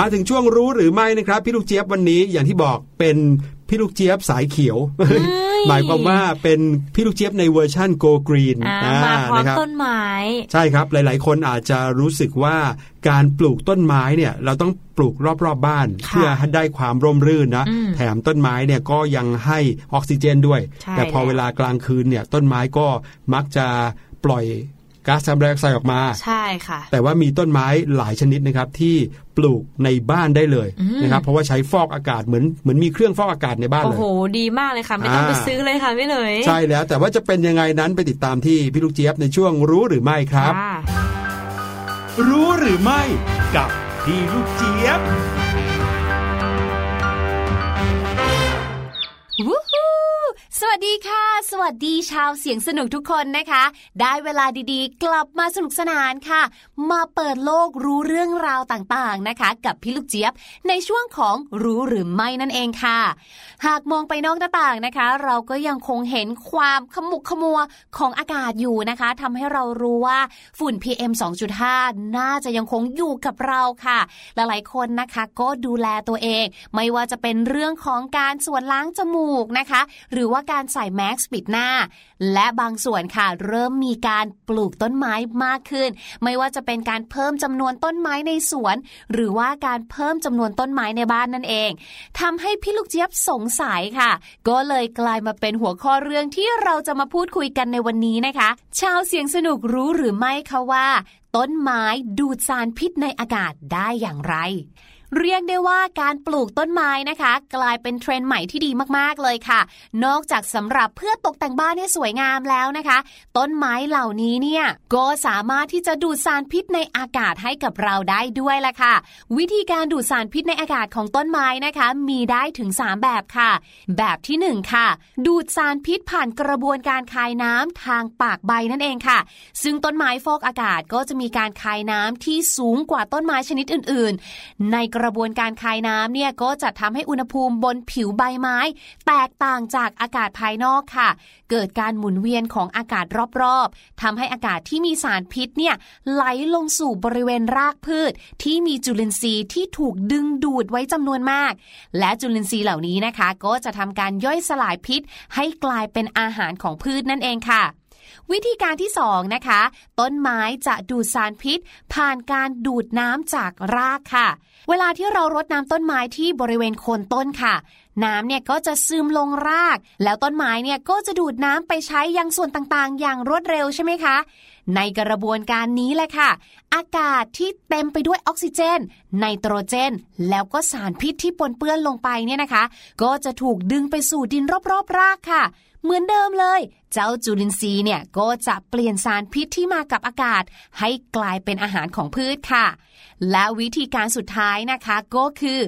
มาถึงช่วงรู้หรือไม่นะครับ พี่ลูกเจี๊ยบวันนี้อย่างที่บอกเป็นพี่ลูกเจี๊ยบสายเขียว หมายความว่าเป็นพี่ลูกเจี๊ยบในเวอร์ชั่น go green อ่ามาพร้อมนะครับต้นไม้ ใช่ครับหลาย ๆ คนอาจจะรู้สึกว่าการปลูกต้นไม้เนี่ยเราต้องปลูกรอบๆบ้านค่ะเพื่อให้ได้ความร่มรื่นนะอืมแถมต้นไม้เนี่ยก็ยังให้ออกซิเจนด้วยใช่แต่พอแล้วเวลากลางคืนเนี่ยต้นไม้ก็มักจะปล่อย ก๊าซคาร์บอนไดออกไซด์ออกมา ใช่ค่ะ แต่ว่ามีต้นไม้หลายชนิดนะครับที่ปลูกในบ้านได้เลยอืมนะครับเพราะว่าใช้ฟอกอากาศเหมือนเหมือนมีเครื่องฟอกอากาศในบ้านโอ้เลยโหดีมากเลยค่ะ ไม่ต้องอ่าไปซื้อเลยค่ะพี่เลย ใช่แล้วแต่ว่าจะเป็นยังไงนั้นไปติดตามที่พี่ลูกเจี๊ยบในช่วงรู้หรือไม่ครับค่ะรู้หรือไม่กับพี่ลูกเจี๊ยบ สวัสดีค่ะ สวัสดีชาวเสียงสนุกทุกคนนะคะ ได้เวลาดีๆ กลับมาสนุกสนานค่ะ มาเปิดโลกรู้เรื่องราวต่างๆนะคะ กับพี่ลูกเจี๊ยบในช่วงของรู้หรือไม่นั่นเองค่ะ หากมองไปนอกหน้าต่างนะคะ เราก็ยังคงเห็นความขมุกขมัวของอากาศอยู่นะคะทำให้เรารู้ว่าฝุ่น PM 2.5 น่าจะยังคงอยู่กับเราค่ะ หลายๆคนนะคะก็ดูแลตัวเอง ไม่ว่าจะเป็นเรื่องของการส่วนล้างจมูกนะคะ หรือว่าการใส่แมสปิดหน้า และบางส่วนค่ะ เริ่มมีการปลูกต้นไม้มากขึ้น ไม่ว่าจะเป็นการเพิ่มจำนวนต้นไม้ในสวน หรือว่าการเพิ่มจำนวนต้นไม้ในบ้านนั่นเองทำให้พี่ลูกเจี๊ยบสงสัยค่ะ ก็เลยกลายมาเป็นหัวข้อเรื่องที่เราจะมาพูดคุยกันในวันนี้นะคะ ชาวเสียงสนุกรู้หรือไม่คะว่า ต้นไม้ดูดสารพิษในอากาศได้อย่างไร เรียกได้ว่าการปลูกต้นไม้นะคะ กลายเป็นเทรนด์ใหม่ที่ดีมากๆเลยค่ะ นอกจากสำหรับเพื่อตกแต่งบ้านให้สวยงามแล้วนะคะ ต้นไม้เหล่านี้เนี่ยก็สามารถที่จะดูดสารพิษในอากาศให้กับเราได้ด้วยละค่ะ วิธีการดูดสารพิษในอากาศของต้นไม้นะคะ มีได้ถึง 3 แบบค่ะ แบบที่ 1 ค่ะ ดูดสารพิษผ่านกระบวนการคายน้ำทางปากใบนั่นเองค่ะ ซึ่งต้นไม้ฟอกอากาศก็จะมีการคายน้ำที่สูงกว่าต้นไม้ชนิดอื่น ๆ ในกระบวนการคายน้ำเนี่ยก็จะทำให้อุณหภูมิบนผิวใบไม้ แตกต่างจากอากาศภายนอกค่ะ เกิดการหมุนเวียนของอากาศรอบๆทำให้อากาศที่มีสารพิษเนี่ยไหลลงสู่บริเวณรากพืช ที่มีจุลินทรีย์ที่ถูกดึงดูดไว้จำนวนมาก และจุลินทรีย์เหล่านี้นะคะ ก็จะทำการย่อยสลายพิษ ให้กลายเป็นอาหารของพืชนั่นเองค่ะ วิธีการที่2นะคะ ต้นไม้จะดูดสารพิษ ผ่านการดูดน้ำจากรากค่ะ เวลาที่เรารดน้ำต้นไม้ที่บริเวณโคนต้นค่ะ น้ำเนี่ยก็จะซึมลงราก แล้วต้นไม้เนี่ยก็จะดูดน้ำไปใช้ยังส่วนต่างๆ อย่างรวดเร็วใช่ไหมคะในกระบวนการนี้แหละค่ะ อากาศที่เต็มไปด้วยออกซิเจน ไนโตรเจน แล้วก็สารพิษที่ปนเปื้อนลงไปเนี่ยนะคะ ก็จะถูกดึงไปสู่ดินรอบๆรากค่ะ เหมือนเดิมเลย เจ้าจุลินทรีย์เนี่ยก็จะเปลี่ยนสารพิษที่มากับอากาศ ให้กลายเป็นอาหารของพืชค่ะ และวิธีการสุดท้ายนะคะก็คือ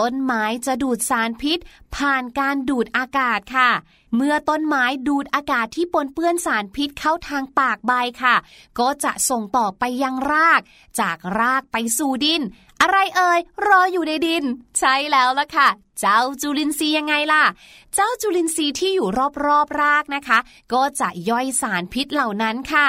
ต้นไม้จะดูดสารพิษ ผ่านการดูดอากาศค่ะเมื่อต้นไม้ดูดอากาศที่ปนเปื้อนสารพิษเข้าทางปากใบค่ะ ก็จะส่งต่อไปยังราก จากรากไปสู่ดิน อะไรเอ่ยรออยู่ในดิน ใช่แล้วล่ะค่ะ เจ้าจุลินทรีย์ยังไงล่ะ เจ้าจุลินทรีย์ที่อยู่รอบๆรากนะคะ ก็จะย่อยสารพิษเหล่านั้นค่ะ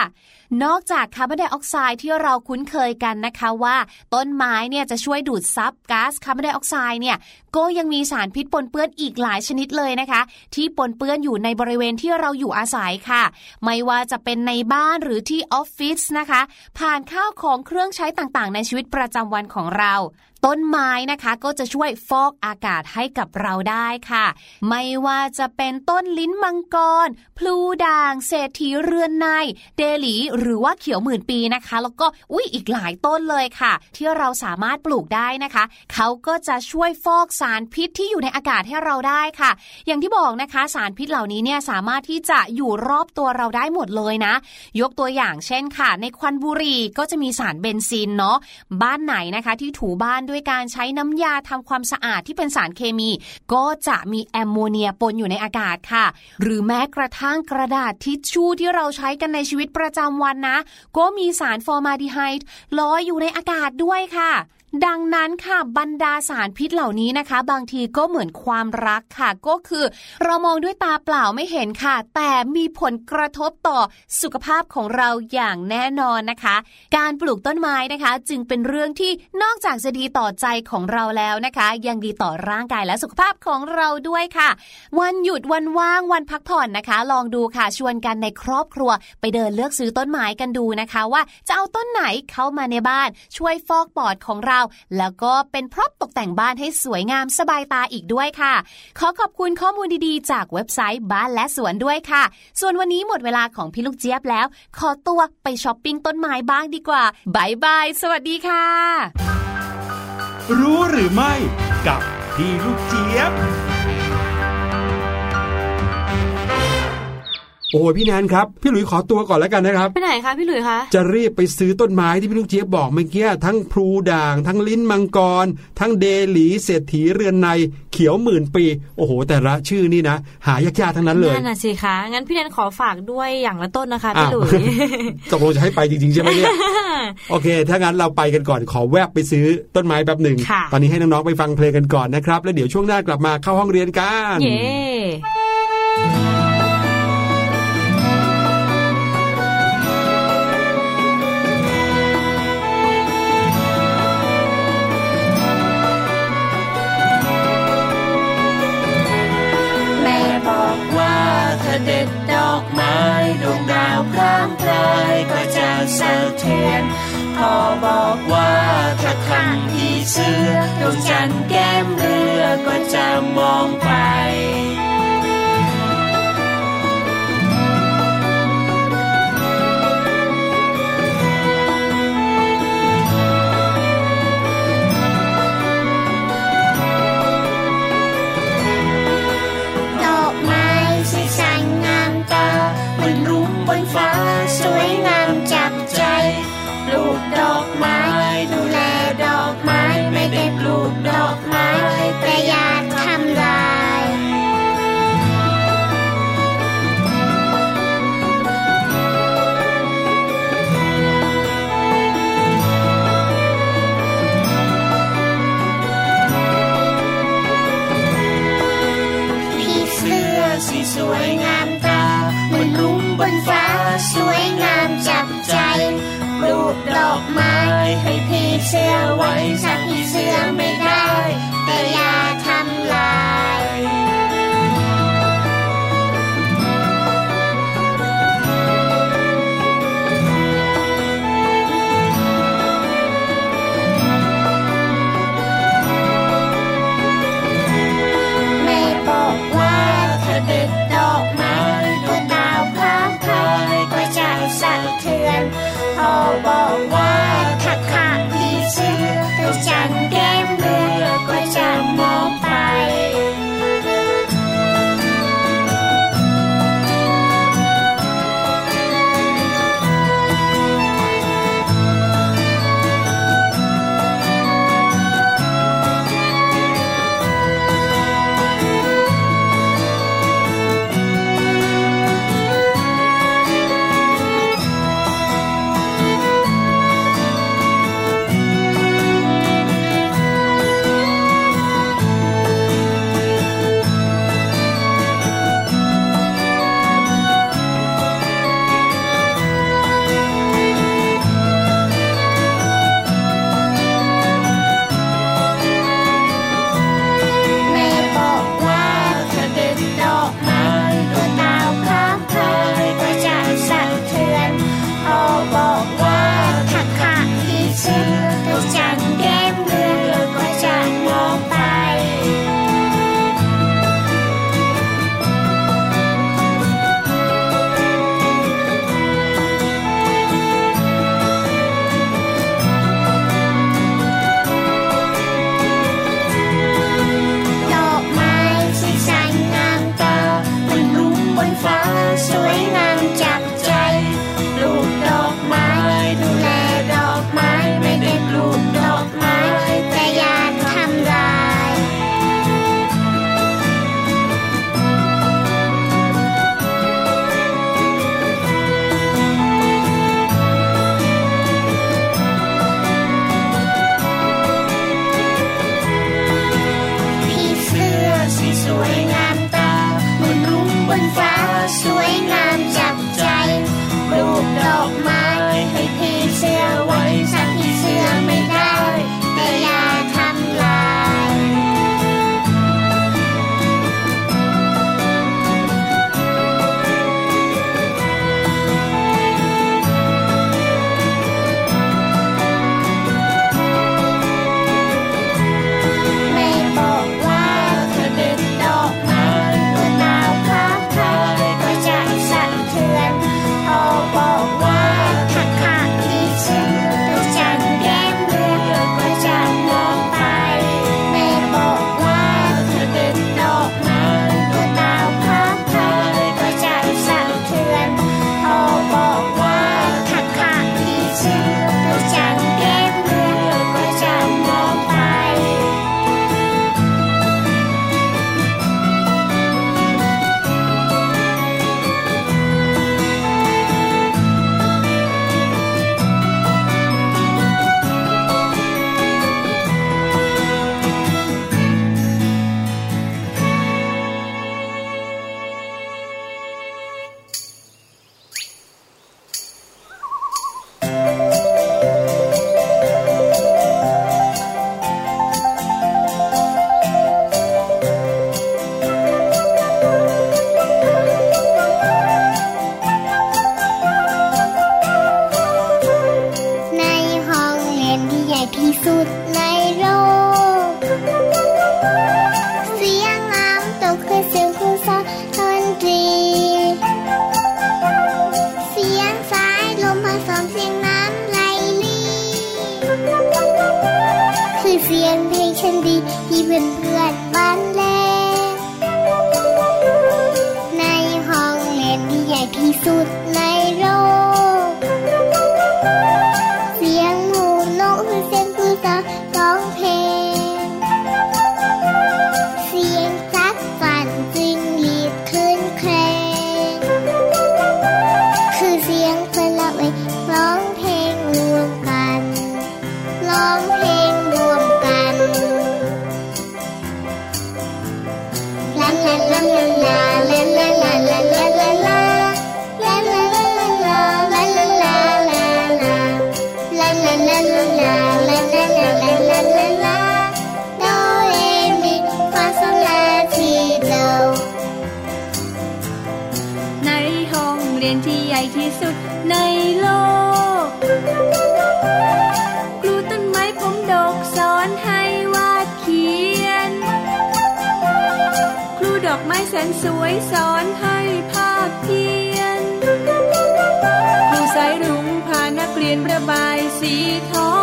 นอกจากคาร์บอนไดออกไซด์ที่เราคุ้นเคยกันนะคะว่า ต้นไม้เนี่ยจะช่วยดูดซับก๊าซคาร์บอนไดออกไซด์เนี่ยก็ยังมีสารพิษปนเปื้อนอีกหลายชนิดเลยนะคะ ที่ปนเปื้อนอยู่ในบริเวณที่เราอยู่อาศัยค่ะ ไม่ว่าจะเป็นในบ้านหรือที่ออฟฟิศนะคะ ผ่านข้าวของเครื่องใช้ต่างๆ ในชีวิตประจำวันของเรา ต้นไม้นะคะก็จะช่วยฟอกอากาศให้กับเราได้ค่ะ ไม่ว่าจะเป็นต้นลิ้นมังกร พลูด่าง เศรษฐีเรือนใน เดลีหรือว่าเขียวหมื่นปีนะคะ แล้วก็อุ้ยอีกหลายต้นเลยค่ะ ที่เราสามารถปลูกได้นะคะ เขาก็จะช่วยฟอกสารพิษที่อยู่ในอากาศให้เราได้ค่ะ อย่างที่บอกนะคะสารพิษเหล่านี้เนี่ยสามารถที่จะอยู่รอบตัวเราได้หมดเลยนะ ยกตัวอย่างเช่นค่ะ ในควันบุหรี่ก็จะมีสารเบนซีนเนาะบ้านไหนนะคะที่ถูบ้านด้วยการใช้น้ำยาทำความสะอาดที่เป็นสารเคมี ก็จะมีแอมโมเนียปนอยู่ในอากาศค่ะ หรือแม้กระทั่งกระดาษทิชชู่ที่เราใช้กันในชีวิตประจำวันนะ ก็มีสารฟอร์มาดีไฮด์ลอยอยู่ในอากาศด้วยค่ะ ดังนั้นค่ะบรรดาสารพิษเหล่านี้นะคะ บางทีก็เหมือนความรักค่ะ ก็คือเรามองด้วยตาเปล่าไม่เห็นค่ะ แต่มีผลกระทบต่อสุขภาพของเราอย่างแน่นอนนะคะ การปลูกต้นไม้นะคะ จึงเป็นเรื่องที่นอกจากจะดีต่อใจของเราแล้วนะคะ ยังดีต่อร่างกายและสุขภาพของเราด้วยค่ะ วันหยุดวันว่างวันพักผ่อนนะคะ ลองดูค่ะชวนกันในครอบครัว ไปเดินเลือกซื้อต้นไม้กันดูนะคะ ว่าจะเอาต้นไหนเข้ามาในบ้าน ช่วยฟอกปอดของเราแล้วก็เป็นพร็อพตกแต่งบ้านให้สวยงามสบายตาอีกด้วยค่ะ ขอขอบคุณข้อมูลดีๆ จากเว็บไซต์บ้านและสวนด้วยค่ะ ส่วนวันนี้หมดเวลาของพี่ลูกเจี๊ยบแล้ว ขอตัวไปช้อปปิ้งต้นไม้บ้างดีกว่าบายบายสวัสดีค่ะ รู้หรือไม่กับพี่ลูกเจี๊ยบ โอ้ยพี่แนนครับ พี่หลุยขอตัวก่อนแล้วกันนะครับไปไหนคะพี่หลุยคะจะรีบไปซื้อต้นไม้ที่พี่ลูกเจี๊ยบบอกเมื่อกี้ทั้งพลูด่าง ทั้งลิ้นมังกร ทั้งเดหลีเศรษฐีเรือนในเขียวหมื่นปี โอ้โห แต่ละชื่อนี่นะ หายากๆทั้งนั้นเลยนั่นน่ะสิคะงั้นพี่แนนขอฝากด้วยอย่างละต้นนะคะอ้าพี่วหลุยตกลงจะให้ไปจริงๆใช่ไหมเนี่ยโอเค ถ้างั้นเราไปกันก่อนขอแวบไปซื้อต้นไม้แบบหนึ่งค่ะตอนนี้ให้น้องๆไปฟังเพลงกันก่อนนะครับแล้วเดี๋ยวช่วงหน้ากลับมาเข้าห้องเรียนกันเย้ ด็ดดอกไม้ดวงดาวพร่างพรายก็จะสะเทือนพ่อบอกว่าถ้าขังผีเสื้อดวงจันทร์แก้มเรือก็จะมองไป อกไม้ให้ผีเสื้อไว้สักผีเสื้อไม่็นประบายสีทอง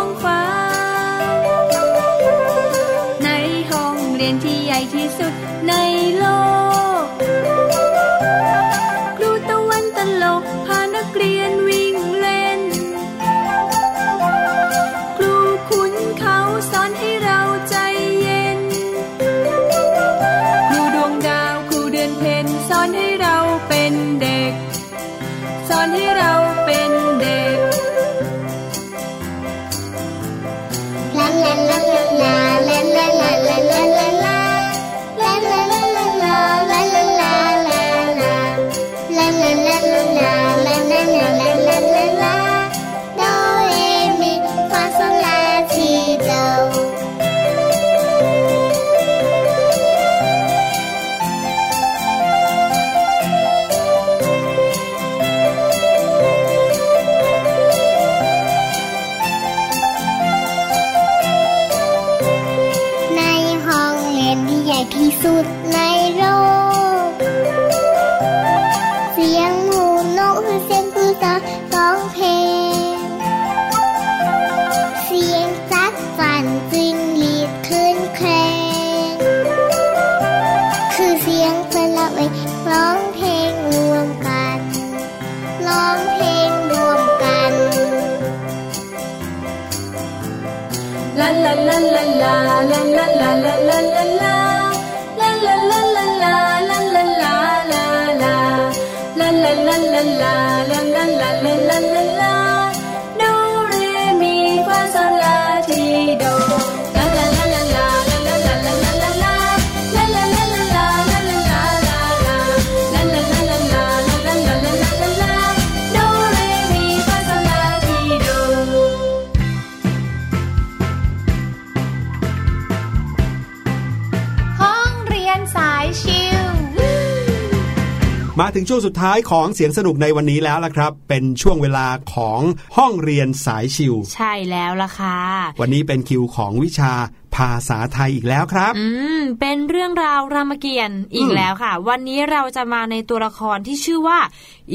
มาถึงช่วงสุดท้ายของเสียงสนุกในวันนี้แล้วละครับ เป็นช่วงเวลาของห้องเรียนสายชิว ใช่แล้วล่ะค่ะ วันนี้เป็นคิวของวิชา ภาษาไทยอีกแล้วครับ อืม เป็นเรื่องราวรามเกียรติ์อีกแล้วค่ะ วันนี้เราจะมาในตัวละครที่ชื่อว่า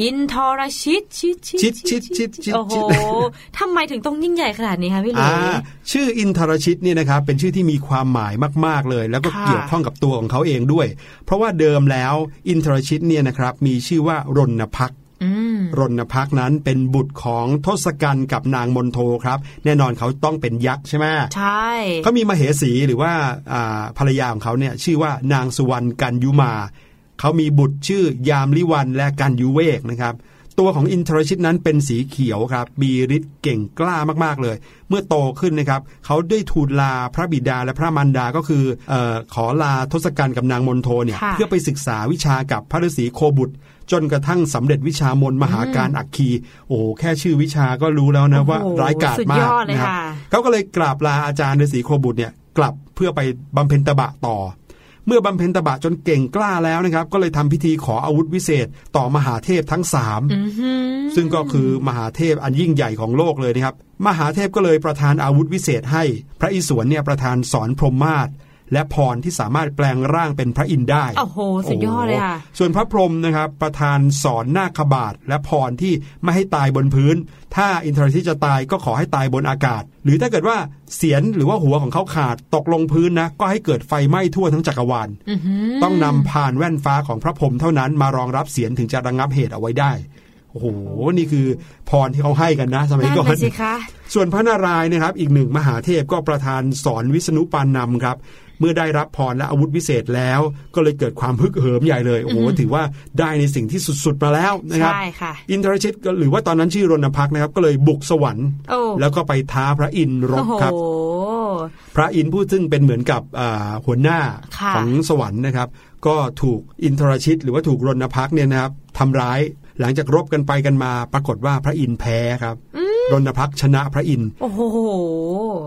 อินทรชิตชิตชิดชิดชิดชิดโอ้โหชิดทำไมถึงต้องยิ่งใหญ่ขนาดนี้คะพี่หลุอ่ายชื่ออินทรชิตเนี่ยนะครับ เป็นชื่อที่มีความหมายมาก ๆเลย แล้วก็ค่ะเกี่ยวข้องกับตัวของเขาเองด้วย เพราะว่าเดิมแล้ว อินทรชิตเนี่ยนะครับ มีชื่อว่ารณพักษ์อืม รณพักษ์นั้นเป็นบุตรของทศกัณฐ์กับนางมนโทครับ แน่นอนเขาต้องเป็นยักษ์ใช่ไหมใช่เขามีมเหสีหรือว่าอ่าภรรยาของเขาเนี่ยชื่อว่านางสุวรรณกันยุมาเขามีบุตรชื่อยามลิวันและกันยุเวกนะครับ ตัวของอินทรชิตนั้นเป็นสีเขียวครับมีฤทธิ์เก่งกล้ามากๆเลย เมื่อโตขึ้นนะครับเขาได้ทูลลาพระบิดาและพระมารดาก็คือเออขอลาทศกัณฐ์กับนางมนโทเนี่ยค่ะเพื่อไปศึกษาวิชากับพระฤาษีโคบุตร จนกระทั่งสำเร็จวิชามนต์มหาการอักคี โอ้โหแค่ชื่อวิชาก็รู้แล้วนะว่าโอ้โหร้ายกาจสุดมายกอดเลยนะครับค่ะเขาก็เลยกราบลาอาจารย์ฤาษีโคบุตรเนี่ยกลับเพื่อไปบำเพ็ญตบะต่อ เมื่อบำเพ็ญตบะจนเก่งกล้าแล้วนะครับ ก็เลยทำพิธีขออาวุธวิเศษต่อมหาเทพทั้งสามอือหือซึ่งก็คือมหาเทพอันยิ่งใหญ่ของโลกเลยนะครับ มหาเทพก็เลยประทานอาวุธวิเศษให้ พระอิศวรเนี่ยประทานสอนพรหมมาศ และพรที่สามารถแปลงร่างเป็นพระอินทร์ได้โอ้โหสุดยอดเลยค่ะส่วนพระพรหมนะครับประทานสอนนาคบาทและพรที่ไม่ให้ตายบนพื้น ถ้าอินทรชิตจะตายก็ขอให้ตายบนอากาศ หรือถ้าเกิดว่าเสียนหรือว่าหัวของเขาขาดตกลงพื้นนะก็ให้เกิดไฟไหม้ทั่วทั้งจักรวาลอื้อหือต้องนำผ่านแว่นฟ้าของพระพรหมเท่านั้นมารองรับเสียนถึงจะระงับเหตุเอาไว้ได้โอ้โห นี่คือพรที่เขาให้กันนะ สมัยนั่นก่อเลนยสิคะส่วนพระนารายณ์นะครับ อีกหนึ่งมหาเทพก็ประทานสอนวิษณุปานนำครับ เมื่อได้รับพรและอาวุธวิเศษแล้ว ก็เลยเกิดความฮึกเหิมใหญ่เลยโอ้โหอือหือถือว่าได้ในสิ่งที่สุดๆมาแล้วนะครับใช่ค่ะอินทรชิตก็หรือว่าตอนนั้นชื่อรณพักษ์นะครับก็เลยบุกสวรรค์โอ้แล้วก็ไปท้าพระอินทร์รโอ้บโหครับพระอินทร์ผู้ซึ่งเป็นเหมือนกับอ่าหัวหน้าค่ะของสวรรค์นะครับ ก็ถูกอินทรชิต หรือว่าถูกรณพักษ์เนี่ยนะครับทำร้ายหลังจากรบกันไปกันมา ปรากฏว่าพระอินทร์แพ้ครับ รณพักษ์ชนะพระอินทร์โอ้โห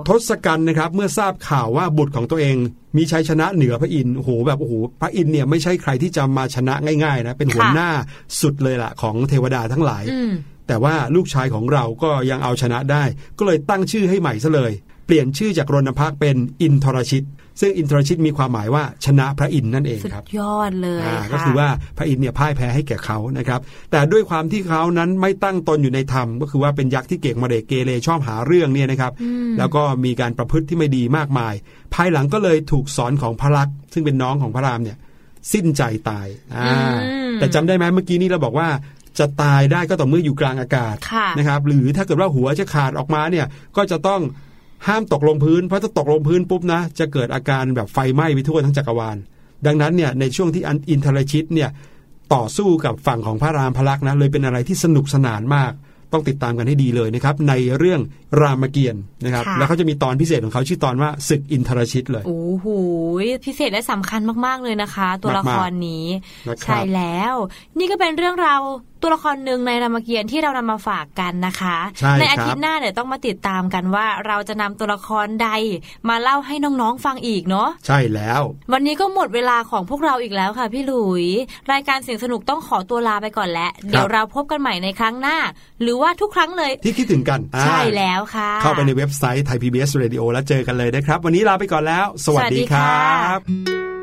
ทศกัณฐ์นะครับ เมื่อทราบข่าวว่าบุตรของตัวเอง มีชัยชนะเหนือพระอินทร์โอ้โหแบบโอ้โหพระอินทร์เนี่ยไม่ใช่ใครที่จะมาชนะง่ายๆนะเป็นหัวค่ะหน้าสุดเลยล่ะของเทวดาทั้งหลายอืมแต่ว่าลูกชายของเราก็ยังเอาชนะได้ ก็เลยตั้งชื่อให้ใหม่ซะเลย เปลี่ยนชื่อจากรณพักษ์เป็นอินทรชิต ซึ่งอินทรชิตมีความหมายว่าชนะพระอินทร์นั่นเองสุดครับยอดเลยอ่าค่ะก็คือว่าพระอินทร์เนี่ยพ่ายแพ้ให้แก่เขานะครับแต่ด้วยความที่เขานั้นไม่ตั้งตนอยู่ในธรรมก็คือว่าเป็นยักษ์ที่เก่งมาเดเกเรชอบหาเรื่องเนี่ยนะครับอืมแล้วก็มีการประพฤติที่ไม่ดีมากมาย ภายหลังก็เลยถูกสอนของพระลักษมณ์ซึ่งเป็นน้องของพระรามเนี่ยสิ้นใจตายอ่าอืมแต่จำได้ไหมเมื่อกี้นี้เราบอกว่าจะตายได้ก็ต่อเมื่ออยู่กลางอากาศค่ะนะครับหรือถ้าเกิดว่าหัวจะขาดออกมาเนี่ยก็จะต้อง ห้ามตกลงพื้นเพราะถ้าตกลงพื้นปุ๊บนะจะเกิดอาการแบบไฟไหม้ไปทั่วทั้งจักรวาล ดังนั้นเนี่ยในช่วงที่อันอินทรชิตเนี่ยต่อสู้กับฝั่งของพระรามพลักษ์นะเลยเป็นอะไรที่สนุกสนานมาก ต้องติดตามกันให้ดีเลยนะครับ ในเรื่องรามเกียรติ์นะครับค่ะแล้วเขาจะมีตอนพิเศษของเขาชื่อตอนว่าศึกอินทรชิตเลย โอ้โหพิเศษและสำคัญมากๆเลยนะคะ ตัวละครนี้นะครับใช่แล้ว นี่ก็เป็นเรื่องราวตัวละครหนึ่งในรามเกียรติ์ที่เรานำมาฝากกันนะคะใช่ครับอาทิตย์หน้าเนี่ยต้องมาติดตามกันว่าเราจะนำตัวละครใดมาเล่าให้น้องๆฟังอีกเนาะใช่แล้ว วันนี้ก็หมดเวลาของพวกเราอีกแล้วค่ะพี่หลุย รายการเสียงสนุกต้องขอตัวลาไปก่อนแล้วเดี๋ยวเราพบกันใหม่ในครั้งหน้า หรือว่าทุกครั้งเลยที่คิดถึงกันอ่าใช่แล้วค่ะ เข้าไปในเว็บไซต์ไทย PBS Radio แล้วเจอกันเลยนะครับ วันนี้ลาไปก่อนแล้ว สวัสดีสวัสดีครค่ะับ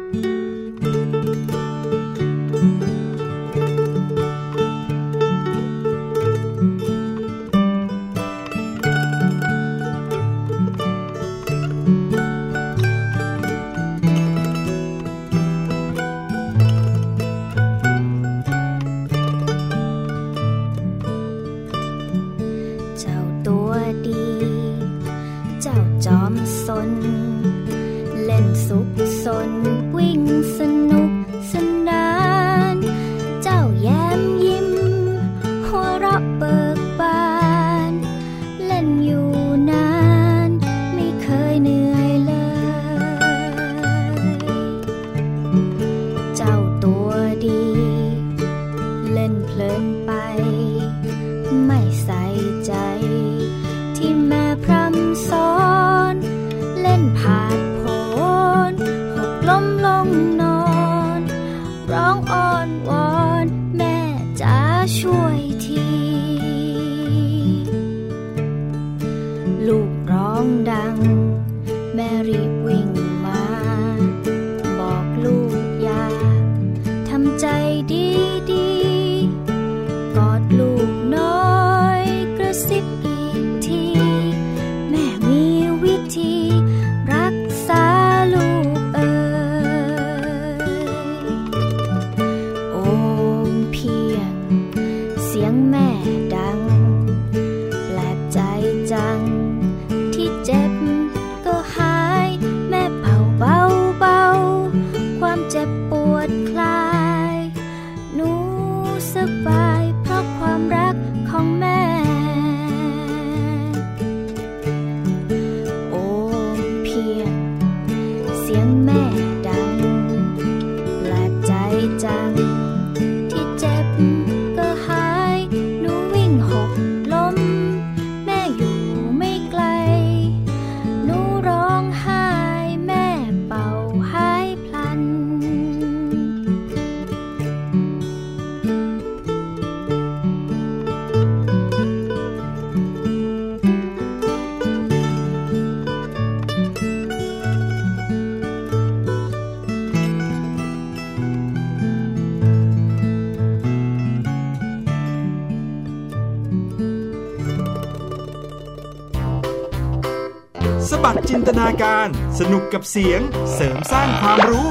การสนุกกับเสียงเสริมสร้างความรู้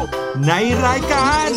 ในรายการ